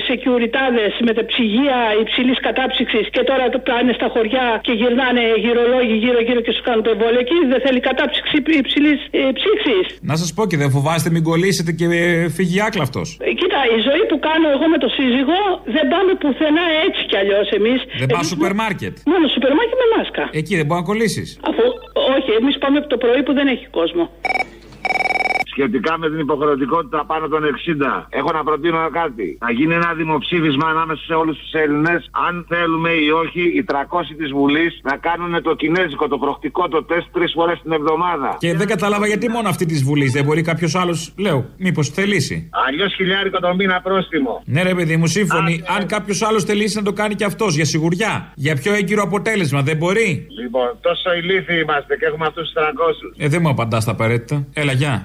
securιτάδε, με τα ψυγεία υψηλής κατάψυξης και τώρα το πάνε στα χωριά και γυρνάνε γυρολόγοι γύρω-γύρω και σου κάνουν το εμβόλιο. Εκεί δεν θέλει κατάψυξη υψηλής ψήξη. Να σας πω και δεν φοβάστε μην κολλήσετε και ε, φύγει άκλαυτος. Ε, Κοίτα, η ζωή που κάνω εγώ με το σύζυγο δεν πάμε πουθενά έτσι κι αλλιώς εμείς. Δεν πας σούπερ μάρκετ. Μόνο σούπερ μάρκετ με μάσκα. Εκεί δεν μπορείς να κολλήσεις. Αφού, όχι, εμείς πάμε από το πρωί που δεν έχει κόσμο. Σχετικά με την υποχρεωτικότητα πάνω των 60, έχω να προτείνω κάτι. Να γίνει ένα δημοψήφισμα ανάμεσα σε όλους τους Έλληνες, αν θέλουμε ή όχι οι 300 της Βουλής να κάνουν το κινέζικο, το προκτικό, το τεστ τρεις φορές την εβδομάδα. Και δεν κατάλαβα γιατί μόνο αυτή της Βουλής. Δεν μπορεί κάποιος άλλος, λέω, μήπως θελήσει. Αλλιώς χιλιάρικο το μήνα πρόστιμο. Ναι, ρε παιδί μου, σύμφωνοι. Αν κάποιος άλλος θελήσει να το κάνει και αυτός για σιγουριά. Για πιο έγκυρο αποτέλεσμα, δεν μπορεί; Λοιπόν, τόσο ηλίθιοι είμαστε και έχουμε αυτούς τους 300. Ε, δεν μου απαντάς τα απαραίτητα. Έλα, γεια.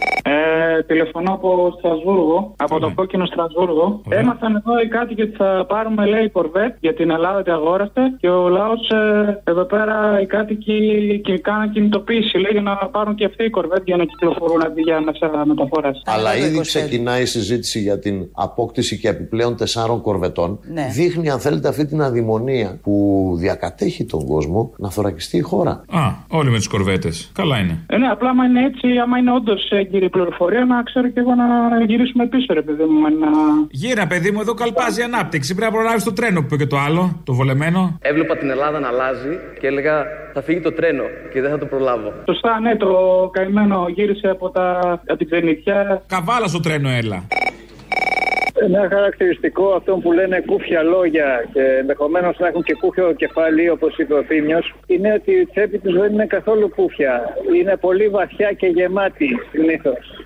Ε, τηλεφωνώ από Στρασβούργο, από το κόκκινο Στρασβούργο. Έμαθαν εδώ οι κάτοικοι ότι θα πάρουμε, λέει, κορβέτ για την Ελλάδα ότι αγόραστε και ο λαός ε, εδώ πέρα οι κάτοικοι και κάναν κινητοποίηση, λέει, για να πάρουν και αυτοί οι κορβέτ για να κυκλοφορούν αντί για μέσα μεταφορέ. Αλλά ήδη ξεκινάει η συζήτηση για την απόκτηση και επιπλέον τεσσάρων κορβετών. Ναι. Δείχνει, αν θέλετε, αυτή την αδημονία που διακατέχει τον κόσμο να θωρακιστεί η χώρα. Α, όλοι με τις κορβέτες. Καλά είναι. Ε, ναι, απλά άμα είναι έτσι, άμα είναι όντως έγκυρη πληροφορία, να ξέρω και εγώ να, να γυρίσουμε πίσω, ρε παιδί μου. Να... Γύρα, παιδί μου, εδώ καλπάζει η ανάπτυξη. Πρέπει να προλάβεις το τρένο που είπε και το άλλο, το βολεμένο. Έβλεπα την Ελλάδα να αλλάζει και έλεγα θα φύγει το τρένο και δεν θα το προλάβω. Σωστά, ναι, το καημένο γύρισε από, τα, από την ξενιτιά. Καβάλα στο τρένο, έλα. Ένα χαρακτηριστικό αυτό που λένε κούφια λόγια και ενδεχομένως να έχουν και κούφιο κεφάλι, όπως είπε ο Θήμιος, είναι ότι η τσέπη τους δεν είναι καθόλου κούφια. Είναι πολύ βαθιά και γεμάτη συνήθως.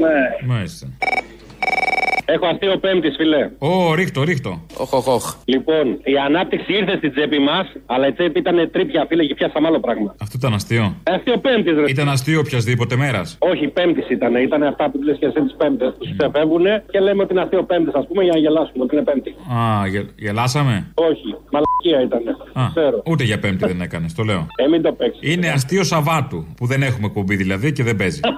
Ναι. Μάλιστα. Έχω αστείο πέμπτης, φιλέ. Ω, ρίχτω, ρίχτω. Οχ, οχ, οχ. Λοιπόν, η ανάπτυξη ήρθε στην τσέπη μας, αλλά η τσέπη ήταν τρίπια, φίλε, και πιάσαμε άλλο πράγμα. Αυτό ήταν αστείο. Αστείο πέμπτης, ρε. Ήταν αστείο οποιασδήποτε μέρας. Όχι, πέμπτης ήταν. Ήταν αυτά που λες και εσύ τις πέμπτες. Τους ξεφεύγουν και λέμε ότι είναι αστείο πέμπτης, ας πούμε, για να γελάσουμε ότι είναι πέμπτη. Α, γε, γελάσαμε; Όχι, μαλακία ήταν. Α, Ξέρω. ούτε για πέμπτη δεν έκανες, το λέω. Ε, μην το παίξεις. Είναι αστείο Σαββάτου που δεν έχουμε κουμπί δηλαδή και δεν παίζει. [LAUGHS]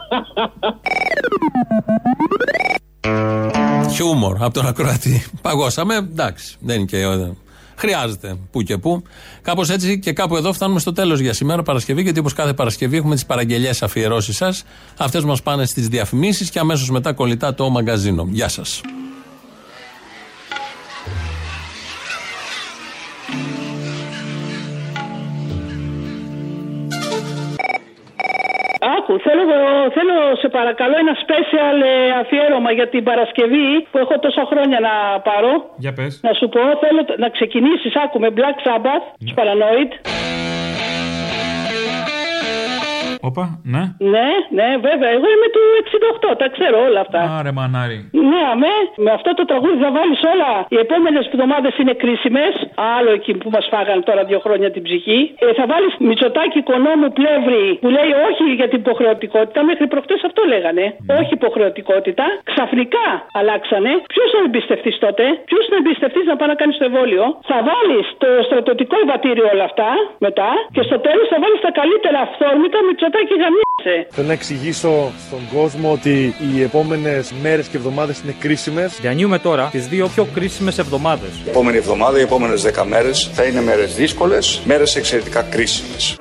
Χιούμορ από τον ακροατή. Παγώσαμε, εντάξει. Δεν είναι και ε, Χρειάζεται που και που. Κάπως έτσι και κάπου εδώ φτάνουμε στο τέλος για σήμερα Παρασκευή, γιατί όπως κάθε Παρασκευή έχουμε τις παραγγελίες αφιερώσεις σας. Αυτές μας πάνε στις διαφημίσεις και αμέσως μετά κολλητά το μαγκαζίνο. Γεια σας. Άκου, θέλω, θέλω σε παρακαλώ ένα special ε, αφιέρωμα για την Παρασκευή που έχω τόσα χρόνια να πάρω. Για πες. Να σου πω, θέλω να ξεκινήσεις, άκου, με Black Sabbath, τους Paranoid. Όπα, ναι. Ναι, ναι, βέβαια. Εγώ είμαι του 68, τα ξέρω όλα αυτά. Άρε μανάρι. Ναι, αμέ, με αυτό το τραγούδι θα βάλεις όλα. Οι επόμενες εβδομάδες είναι κρίσιμες. Άλλο εκεί που μας φάγανε τώρα δύο χρόνια την ψυχή. Ε, θα βάλεις Μητσοτάκι κονόμου πλεύρη που λέει όχι για την υποχρεωτικότητα. Μέχρι προχτές αυτό λέγανε. Όχι υποχρεωτικότητα. Ξαφνικά αλλάξανε. Ποιος θα εμπιστευτείς τότε, ποιος θα εμπιστευτείς να πάει να κάνει το εμβόλιο; Θα βάλεις το στρατοτικό υβατήριο όλα αυτά μετά και στο τέλος θα βάλεις τα καλύτερα αυθόρμητα Μητσοτάκι γαμιέσαι. Θέλω να εξηγήσω στον κόσμο ότι οι επόμενες μέρες και εβδομάδες είναι κρίσιμες. Διανύουμε τώρα τις δύο πιο κρίσιμες εβδομάδες. Η επόμενη εβδομάδα, οι επόμενες δέκα μέρες θα είναι μέρες δύσκολες, μέρες εξαιρετικά κρίσιμες.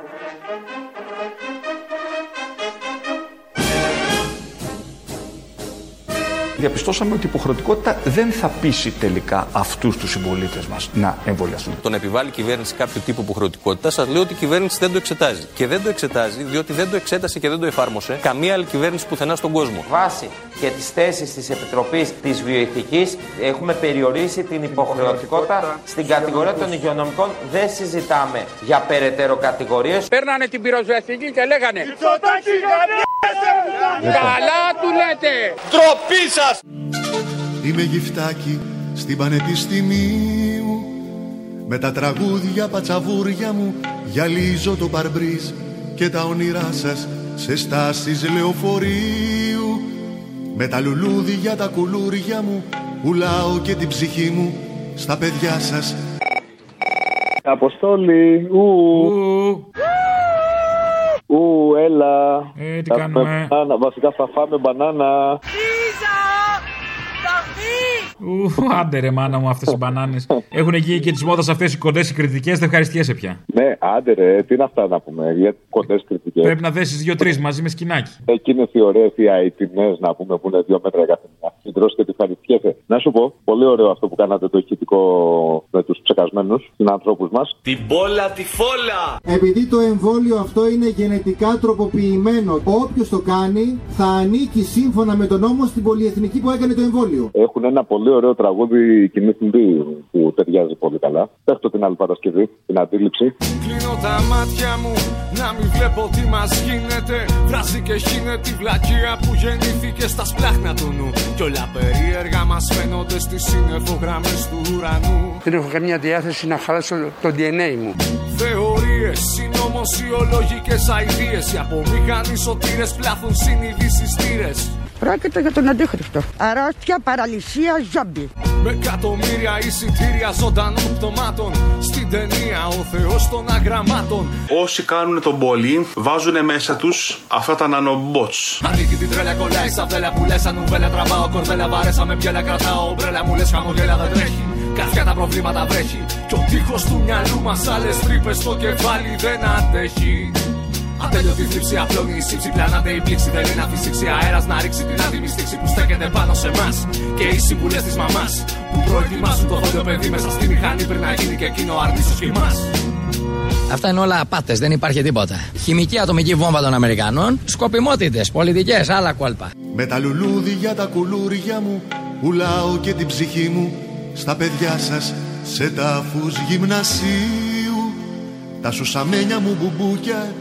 Διαπιστώσαμε ότι η υποχρεωτικότητα δεν θα πείσει τελικά αυτούς τους συμπολίτες μας να εμβολιαστούν. Το να επιβάλλει η κυβέρνηση κάποιο τύπο υποχρεωτικότητα, σας λέω ότι η κυβέρνηση δεν το εξετάζει. Και δεν το εξετάζει διότι δεν το εξέτασε και δεν το εφάρμοσε καμία άλλη κυβέρνηση πουθενά στον κόσμο. Βάσει και τις θέσεις της Επιτροπής της Βιοειθικής, έχουμε περιορίσει την υποχρεωτικότητα στην κατηγορία των υγειονομικών. Δεν συζητάμε για περαιτέρω κατηγορίες. Παίρνανε την πυροσβεστική και λέγανε Καλά του λέτε! Τροπή σας! Είμαι γυφτάκι στην Πανεπιστημίου Με τα τραγούδια πατσαβούρια μου Γυαλίζω το παρμπρίζ Και τα όνειρά σας σε στάσεις λεωφορείου Με τα λουλούδια τα κουλούρια μου Πουλάω και την ψυχή μου Στα παιδιά σας Αποστόλη, ου. Ου, έλα. Ε, τι Θα κάνουμε; φάμε μπανάνα. Βασικά θα φάμε μπανάνα. Ου, άντε ρε μάνα μου αυτές οι μπανάνες. Έχουν γίνει και τη μόδα αυτές οι κοντές οι κριτικές, δεν ευχαριστιέσαι πια. Ναι, άντε ρε, τι είναι αυτά να πούμε. Για κοντές κριτικές. Πρέπει να δέσεις δύο-τρεις μαζί με σκινάκι. Εκείνες οι ωραίες οι αιτινέ να πούμε που είναι δύο μέτρα κάθε μια. Συντρώσει και τι ευχαριστιέσαι. Να σου πω, πολύ ωραίο αυτό που κάνατε το ηχητικό με τους ψεκασμένους συνανθρώπου μας. Την μπόλα τη φόλα! Επειδή το εμβόλιο αυτό είναι γενετικά τροποποιημένο, όποιος το κάνει θα ανήκει σύμφωνα με τον νόμο στην πολυεθνική που έκανε το εμβόλιο. Έχουν ένα πολύ ωραίο τραγούδι κοινή θυμπή που ταιριάζει πολύ καλά. Πέφτω την άλλη Παρασκευή, την αντίληψη. Κλείνω τα μάτια μου να μην βλέπω τι μας γίνεται. Βράζει και χύνε τη βλακεία που γεννήθηκε στα σπλάχνα του νου. Κι όλα περίεργα μας φαίνονται στις σύννεφογραμμέ του ουρανού. Δεν έχω καμία διάθεση να χαλάσω το DNA μου. Θεωρίες, συνωμοσιολογικές αειδίε. Οι απομηχανοί σωτήρες πλάθουν συνειδήσει στήρε. Πρόκειται για τον αντίχριστο. Αρρώστια, παραλυσία, ζόμπι. Με εκατομμύρια εισιτήρια ζωντανών πτωμάτων. Στην ταινία ο Θεός των αγραμμάτων. Όσοι κάνουν τον πόλη βάζουν μέσα τους αυτά τα nanobots. Ανοίγει την τρέλα, κολλάει στα φέλα που λες. Αν νουβέλα τραβάω, κορδέλα βαρέσα με πιέλα κρατάω. Μπρέλα μου λες, χαμογέλα δεν τρέχει. Καρδιά τα προβλήματα βρέχει. Κι ο τείχος του μυαλού μας άλλες τρύπες στο κεφάλι δεν αντέχει. Ατέλειωτη θλίψη, απλώνει η σύψη, πλανάται η πλήξη. Δεν είναι να φυσήξει αέρας να ρίξει την άτιμη στήξη που στέκεται πάνω σε εμά. Και οι συμβουλές της μαμάς που προετοιμάσουν το δόντιο παιδί μέσα στη μηχανή πριν να γίνει και εκείνο αρνήσιος κοιμάς. Αυτά είναι όλα απάτες, δεν υπάρχει τίποτα. Χημική ατομική βόμβα των Αμερικανών, σκοπιμότητες, πολιτικές, άλλα κόλπα. Με τα λουλούδια τα κουλούρια μου Πουλάω και την ψυχή μου Στα παιδιά σας σε τάφους γυμνασίου Τα σουσαμένια μου μπουμπούκια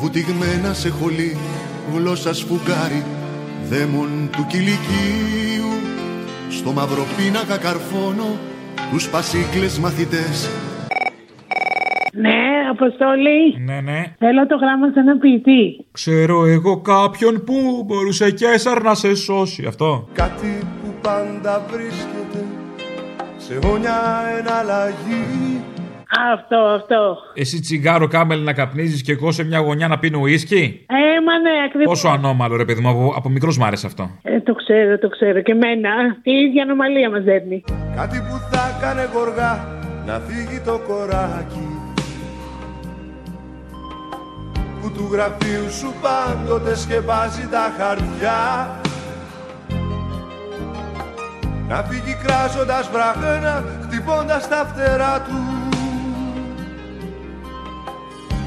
Βουτυγμένα σε χολή Γλώσσα σφουγγάρι Δαίμον του κηλικίου Στο μαύρο πίνακα καρφώνω Τους πασίκλες μαθητές Ναι, Αποστόλη. Ναι, ναι. Θέλω το γράμμα σε ένα ποιητή. Ξέρω εγώ κάποιον που μπορούσε και εσάρ να σε σώσει. Αυτό. Κάτι που πάντα βρίσκεται σε όνια εναλλαγή Αυτό, αυτό. Εσύ τσιγάρο κάμελ να καπνίζεις και εγώ σε μια γωνιά να πίνω ουίσκι; Ε, μα ναι, ακριβώς. Πόσο ανώμαλο ρε παιδί μου, από, από μικρός μ' άρεσε αυτό. Ε, το ξέρω, το ξέρω. Και εμένα. Η ίδια ανομαλία μας δέρνει. Κάτι που θα έκανε γοργά να φύγει το κοράκι που του γραφείου σου πάντοτε σκεπάζει τα χαρτιά να φύγει κράζοντας βραχένα χτυπώντας τα φτερά του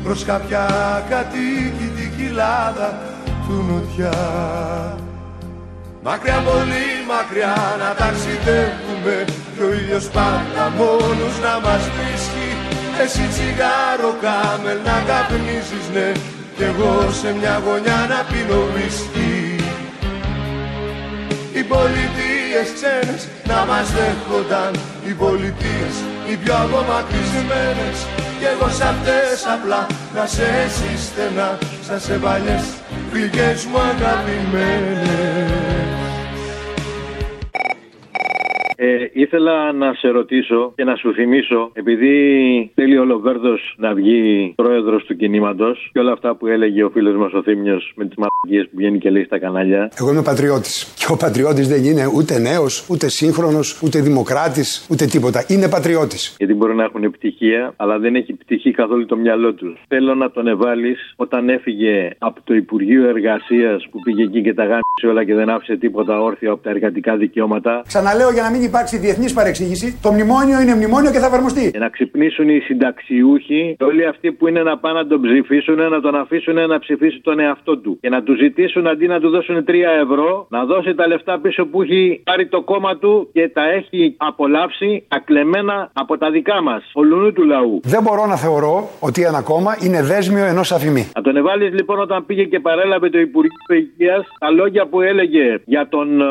προς κάποια κατοίκητη κοιλάδα του νοτιά. Μακριά πολύ μακριά να ταξιδεύουμε και ο ήλιος πάντα μόνος να μας βρίσκει. Εσύ τσιγάρο κάμελ να καπνίζεις ναι κι εγώ σε μια γωνιά να πίνω whisky Οι πολιτείες ξένες να μας δέχονταν Οι πολιτείες οι πιο απομακρυσμένες Κι εγώ σ' αυτές απλά. Να σε εσύ στενά Σαν σε παλιές γλυκές μου αγαπημένες Ε, ήθελα να σε ρωτήσω και να σου θυμίσω, επειδή θέλει ο Λοβέρδος να βγει πρόεδρος του κινήματος και όλα αυτά που έλεγε ο φίλος μας ο Θήμιος με τις μαλακίες που βγαίνει και λέει στα κανάλια. Εγώ είμαι πατριώτης. Και ο πατριώτης δεν είναι ούτε νέος, ούτε σύγχρονος, ούτε δημοκράτης, ούτε τίποτα. Είναι πατριώτης. Γιατί μπορεί να έχουν επιτυχία, αλλά δεν έχει πτυχή καθόλου το μυαλό τους. Θέλω να τον εβάλεις όταν έφυγε από το Υπουργείο Εργασίας που πήγε εκεί και τα γάμισε όλα και δεν άφησε τίποτα όρθιο από τα εργατικά δικαιώματα. Ξαναλέω για να μην υπάρξει διεθνής παρεξήγηση, το μνημόνιο είναι μνημόνιο και θα εφαρμοστεί. Και να ξυπνήσουν οι συνταξιούχοι, και όλοι αυτοί που είναι να πάνε να τον ψηφίσουν, να τον αφήσουν να ψηφίσει τον εαυτό του. Και να του ζητήσουν αντί να του δώσουν 3 ευρώ, να δώσει τα λεφτά πίσω που έχει πάρει το κόμμα του και τα έχει απολαύσει ακλεμμένα από τα δικά μας, ολουνού του λαού. Δεν μπορώ να θεωρώ ότι ένα κόμμα είναι δέσμιο ενός αφημί. Να τον εβάλεις λοιπόν όταν πήγε και παρέλαβε το Υπουργείο Υγείας τα λόγια που έλεγε για τον ε,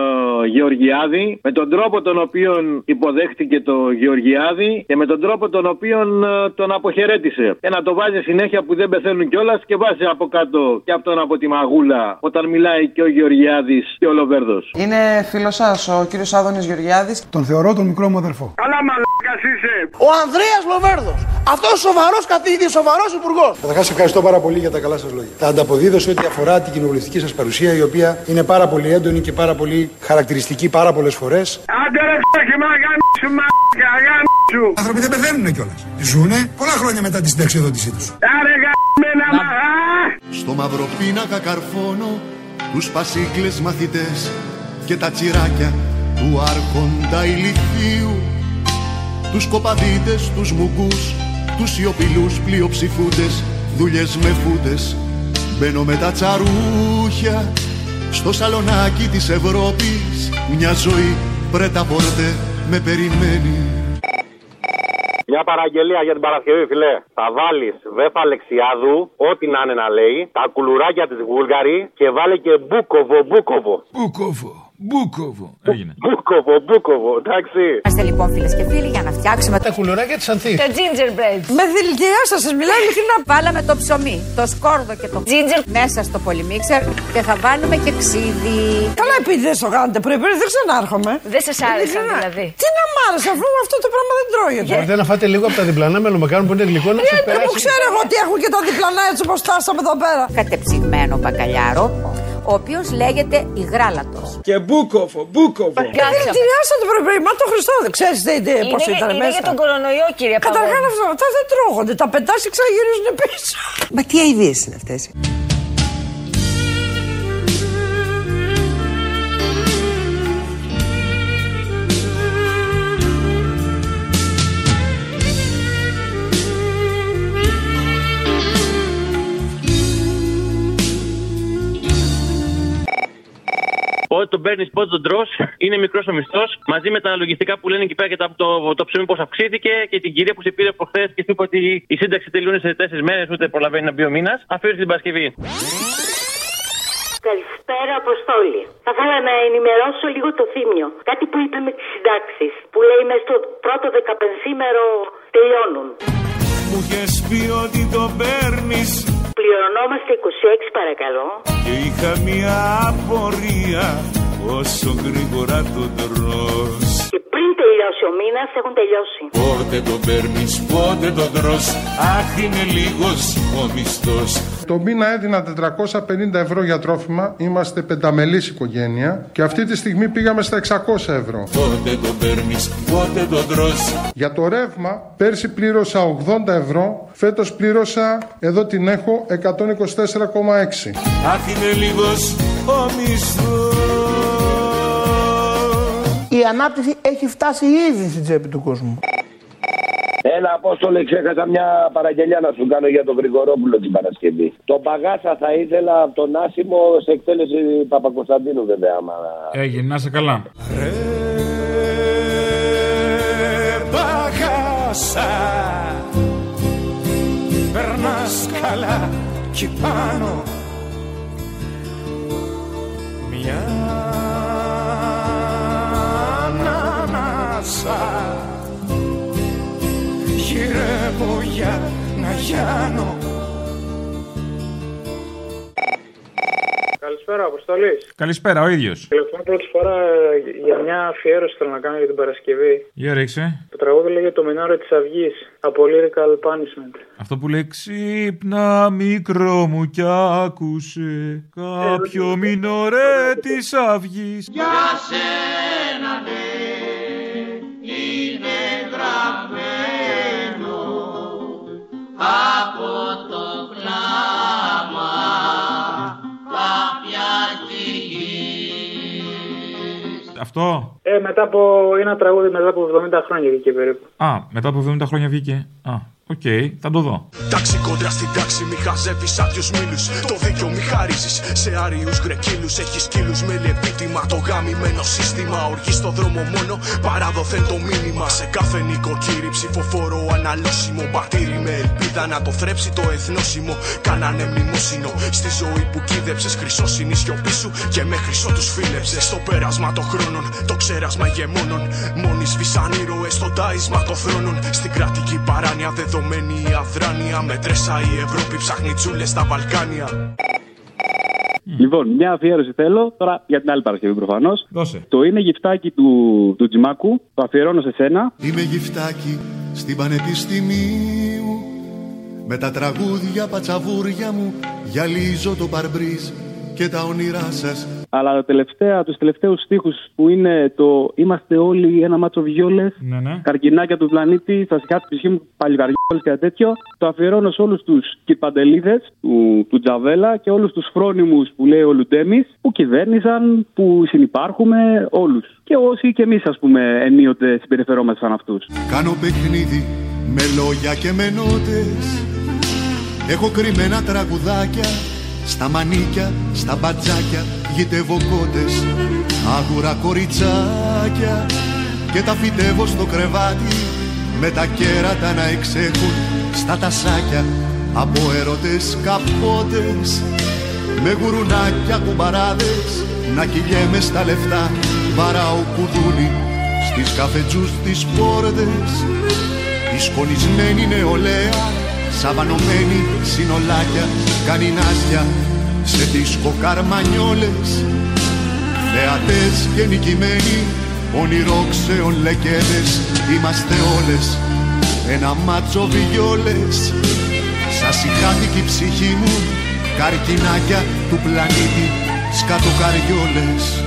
Γεωργιάδη, με τον τρόπο τον οποίο υποδέχτηκε το Γεωργιάδη και με τον τρόπο τον οποίο ε, τον αποχαιρέτησε. Και να το βάζει συνέχεια που δεν πεθαίνουν κιόλας και βάζει από κάτω και αυτόν από τη μαγούλα όταν μιλάει και ο Γεωργιάδης και ο Λοβέρδος. Είναι φίλος σας ο κύριος Άδωνης Γεωργιάδης. Τον θεωρώ τον μικρό μου αδερφό. Καλά μαλάκας είσαι. Ο Ανδρέας Λοβέρδος. Αυτός ο σοβαρός καθηγητής, σοβαρός υπουργός. Καταρχάς, ευχαριστώ πάρα πολύ για τα καλά σας λόγια. Τα ανταποδίδω σε ό,τι αφορά την κοινοβουλευτική σας παρουσία, η οποία είναι πάρα πολύ έντονη και πάρα πολύ χαρακτηριστική πάρα πολλές φορές. Άντε ρε φτώχη μα γαμίσου μαλάκα γαμίσου. Οι άνθρωποι δεν πεθαίνουν κιόλας. Ζούνε πολλά χρόνια μετά τη συνταξιοδότησή τους. Άρε γαμμένα μα. Στο μαύρο πίνακα καρφώνω τους πασίκλες μαθητές και τα τσιράκια του άρχοντα ηλικίου τους κοπαδίτες, τους μουγκούς, τους σιωπηλούς πλειοψηφούντες δουλειές με φούντες μπαίνω με τα τσαρούχια στο σαλονάκι της Ευρώπης μια ζωή πρέτα πορτέ με περιμένει Μια παραγγελία για την Παρασκευή, φιλέ. Θα βάλεις βέφα Αλεξιάδου, ό,τι να είναι να λέει, τα κουλουράκια της Βούλγαρη και βάλε και μπούκοβο, μπούκοβο. Μπούκοβο. Μπούκοβο. Έγινε. Μπούκοβο, μπούκοβο, εντάξει. Είμαστε λοιπόν φίλε και φίλοι για να φτιάξουμε Τα κουλουράκια τη Ανθή. τα gingerbread. Με δηλητηριά σα, σα μιλάω ειλικρινά. Βάλαμε το ψωμί, το σκόρδο και το ginger μέσα στο πολυμίξερ και θα βάλουμε και ξύδι. Καλά, επειδή δεν στο κάνετε πρωί, πρωί δεν ξανάρχομαι. Δεν σα άρεσαν Ειλικρινά. δηλαδή. Τι να μ' άρεσε, αφού αυτό το πράγμα δεν τρώγεται. Μπορείτε να φάτε λίγο από τα διπλανά με λομακάνου που είναι γλυκό να Ε, σα δεν μου περάσει. ξέρω εγώ τι έχουν και τα διπλανά έτσι όπω φτάσαμε εδώ πέρα. Κατεψυγμένο μπακαλιάρο, ο οποίος λέγεται υγράλατο. Και μπούκοβο, μπούκοβο. Με δηλητηριάσατε πρωί, πρωί, μα το Χριστό δεν ξέρεις πώς ήταν είναι μέσα. για τον κορονοϊό, κύριε Καταρχάς αυτά, αυτά δεν τρώγονται. Τα πετάς και ξαναγυρίζουν πίσω. Μα τι αειδίε είναι αυτές; Πότε τον παίρνεις, πότε τον τρώ, είναι μικρός ο μισθός. Μαζί με τα λογιστικά που λένε εκεί πέρα και τα- το, το ψωμί πώς αυξήθηκε και την κυρία που σε πήρε προχθές και σου είπε ότι η σύνταξη τελειώνει σε τέσσερις μέρες, ούτε προλαβαίνει να μπει ο μήνας. Αφήρωσε την Παρασκευή. Καλησπέρα, Αποστόλη. Θα ήθελα να ενημερώσω λίγο το θύμιο. Κάτι που είπε με τις συντάξεις. Που λέει μέσα στο πρώτο δεκαπενθήμερο τελειώνουν. Μου είχες πει ότι το παίρνεις Πληρωνόμαστε 26 παρακαλώ. Και είχα μια απορία Όσο γρήγορα το τρως Και πριν τελειώσει ο μήνας έχουν τελειώσει. Πότε τον παίρνεις, πότε τον τρως Αχ είναι λίγος ο μισθός Το μήνα έδινα 450 ευρώ για τρόφιμα. Είμαστε πενταμελής οικογένεια. Και αυτή τη στιγμή πήγαμε στα 600 ευρώ. Πότε τον παίρνεις, πότε τον τρως Για το ρεύμα, πέρσι πλήρωσα 80 ευρώ. Φέτος πλήρωσα, εδώ την έχω, 124,6. Αχ είναι λίγος ο μισθός Η ανάπτυξη έχει φτάσει ήδη στην τσέπη του κόσμου. Έλα, Απόστολε, ξέχασα μια παραγγελιά να σου κάνω για τον Γρηγορόπουλο την Παρασκευή. Το παγάσα θα ήθελα από τον Άσιμο σε εκτέλεση Παπακοσταντίνου, βέβαια. Άμα... Έγινε, να είσαι καλά. Παγάσα Περνάς καλά κι πάνω Μια ανάσα Γυρεύω για να γιάνω Καλησπέρα, Αποστολή. Καλησπέρα, ο ίδιο. Τηλεφωνώ πρώτη φορά ε, για μια αφιέρωση θέλω να κάνω για την Παρασκευή. Για ρίξε. Το τραγούδι λέγεται Το Μινόρο τη Αυγή από Lyrical Punishment. Αυτό που λέει ξύπνα μικρό μου κι άκουσε κάποιο μινορέ της αυγής. Για σένα ναι Αυτό; Ε, μετά από ένα τραγούδι μετά από 70 χρόνια βγήκε περίπου. Α, μετά από 70 χρόνια βγήκε. Α, οκ, θα το δω. Τάξη κόντρα στην τάξη, μη χαζεύεις άδειους μήλους. Το δίκιο μη χαρίζεις σε άριους γκρεκίλου. Έχεις σκύλους με λεπίτημα. Το γαμημένο σύστημα. Οργή στο δρόμο μόνο, παράδοθεν το μήνυμα. Σε κάθε νοικοκύρη ψηφοφόρο αναλώσιμο. Μπατήρι με ελπίδα να το θρέψει το εθνόσημο. Κάνανε μνημόσυνο στη ζωή που κίδεψες. Χρυσός είναι η σιωπή σου και με χρυσό τους φίλεψες. Στο πέρασμα των χρόνων, το ξέρασμα ηγεμόνων. Μόνοι σβήσαν ήρωε στο τάισμα των θρόνων. Στην κρατική παράνοια δεδομένη η αδράνεια. Με τρέσα η Ευρώπη ψάχνει τσούλε στα Βαλκάνια. Λοιπόν, μια αφιέρωση θέλω τώρα για την άλλη Παρασκευή προφανώς. Δώσε. Το είναι γυφτάκι του, του Τζιμάκου. Το αφιερώνω σε σένα. Είμαι γυφτάκι στην πανεπιστημίου Με τα τραγούδια πατσαβούρια μου Γυαλίζω το παρμπρίζ και τα όνειρά σας Αλλά τα τελευταία, τους τελευταίους στίχους που είναι το Είμαστε όλοι ένα μάτσο βιόλες Ναι, ναι. Καρκινάκια του πλανήτη, στα σκιά τη ψυχή μου, παλιγαριόλες και ένα τέτοιο. Το αφιερώνω σε όλους τους κυρπαντελίδες του, του Τζαβέλα και όλους τους φρόνιμους που λέει ο Λουντέμις που κυβέρνησαν, που συνυπάρχουμε, όλους. Και όσοι και εμείς ας πούμε ενίοτε συμπεριφερόμαστε σαν αυτούς. Κάνω παιχνίδι με λόγια και με νότες Έχω κρυμμένα τραγουδάκια Στα μανίκια, στα μπατζάκια Γητεύω κότες Άγουρα κοριτσάκια. Και τα φυτεύω στο κρεβάτι Με τα κέρατα να εξέχουν Στα τασάκια Από έρωτες καπότες. Με γουρουνάκια κουμπαράδες Να κυλιέμαι στα λεφτά Βαράω κουδούνι Στις καφετζούς τις πόρτες. Η σκονισμένη νεολαία Σαβανωμένη συνολάκια Κανινάσια Σε δίσκο καρμανιόλες. Θεατές και νικημένοι Ονειρόξεων λεκέδες Είμαστε όλες Ένα μάτσο βιόλες. Σας η ψυχή μου Καρκινάκια του πλανήτη Σκατοκαριόλες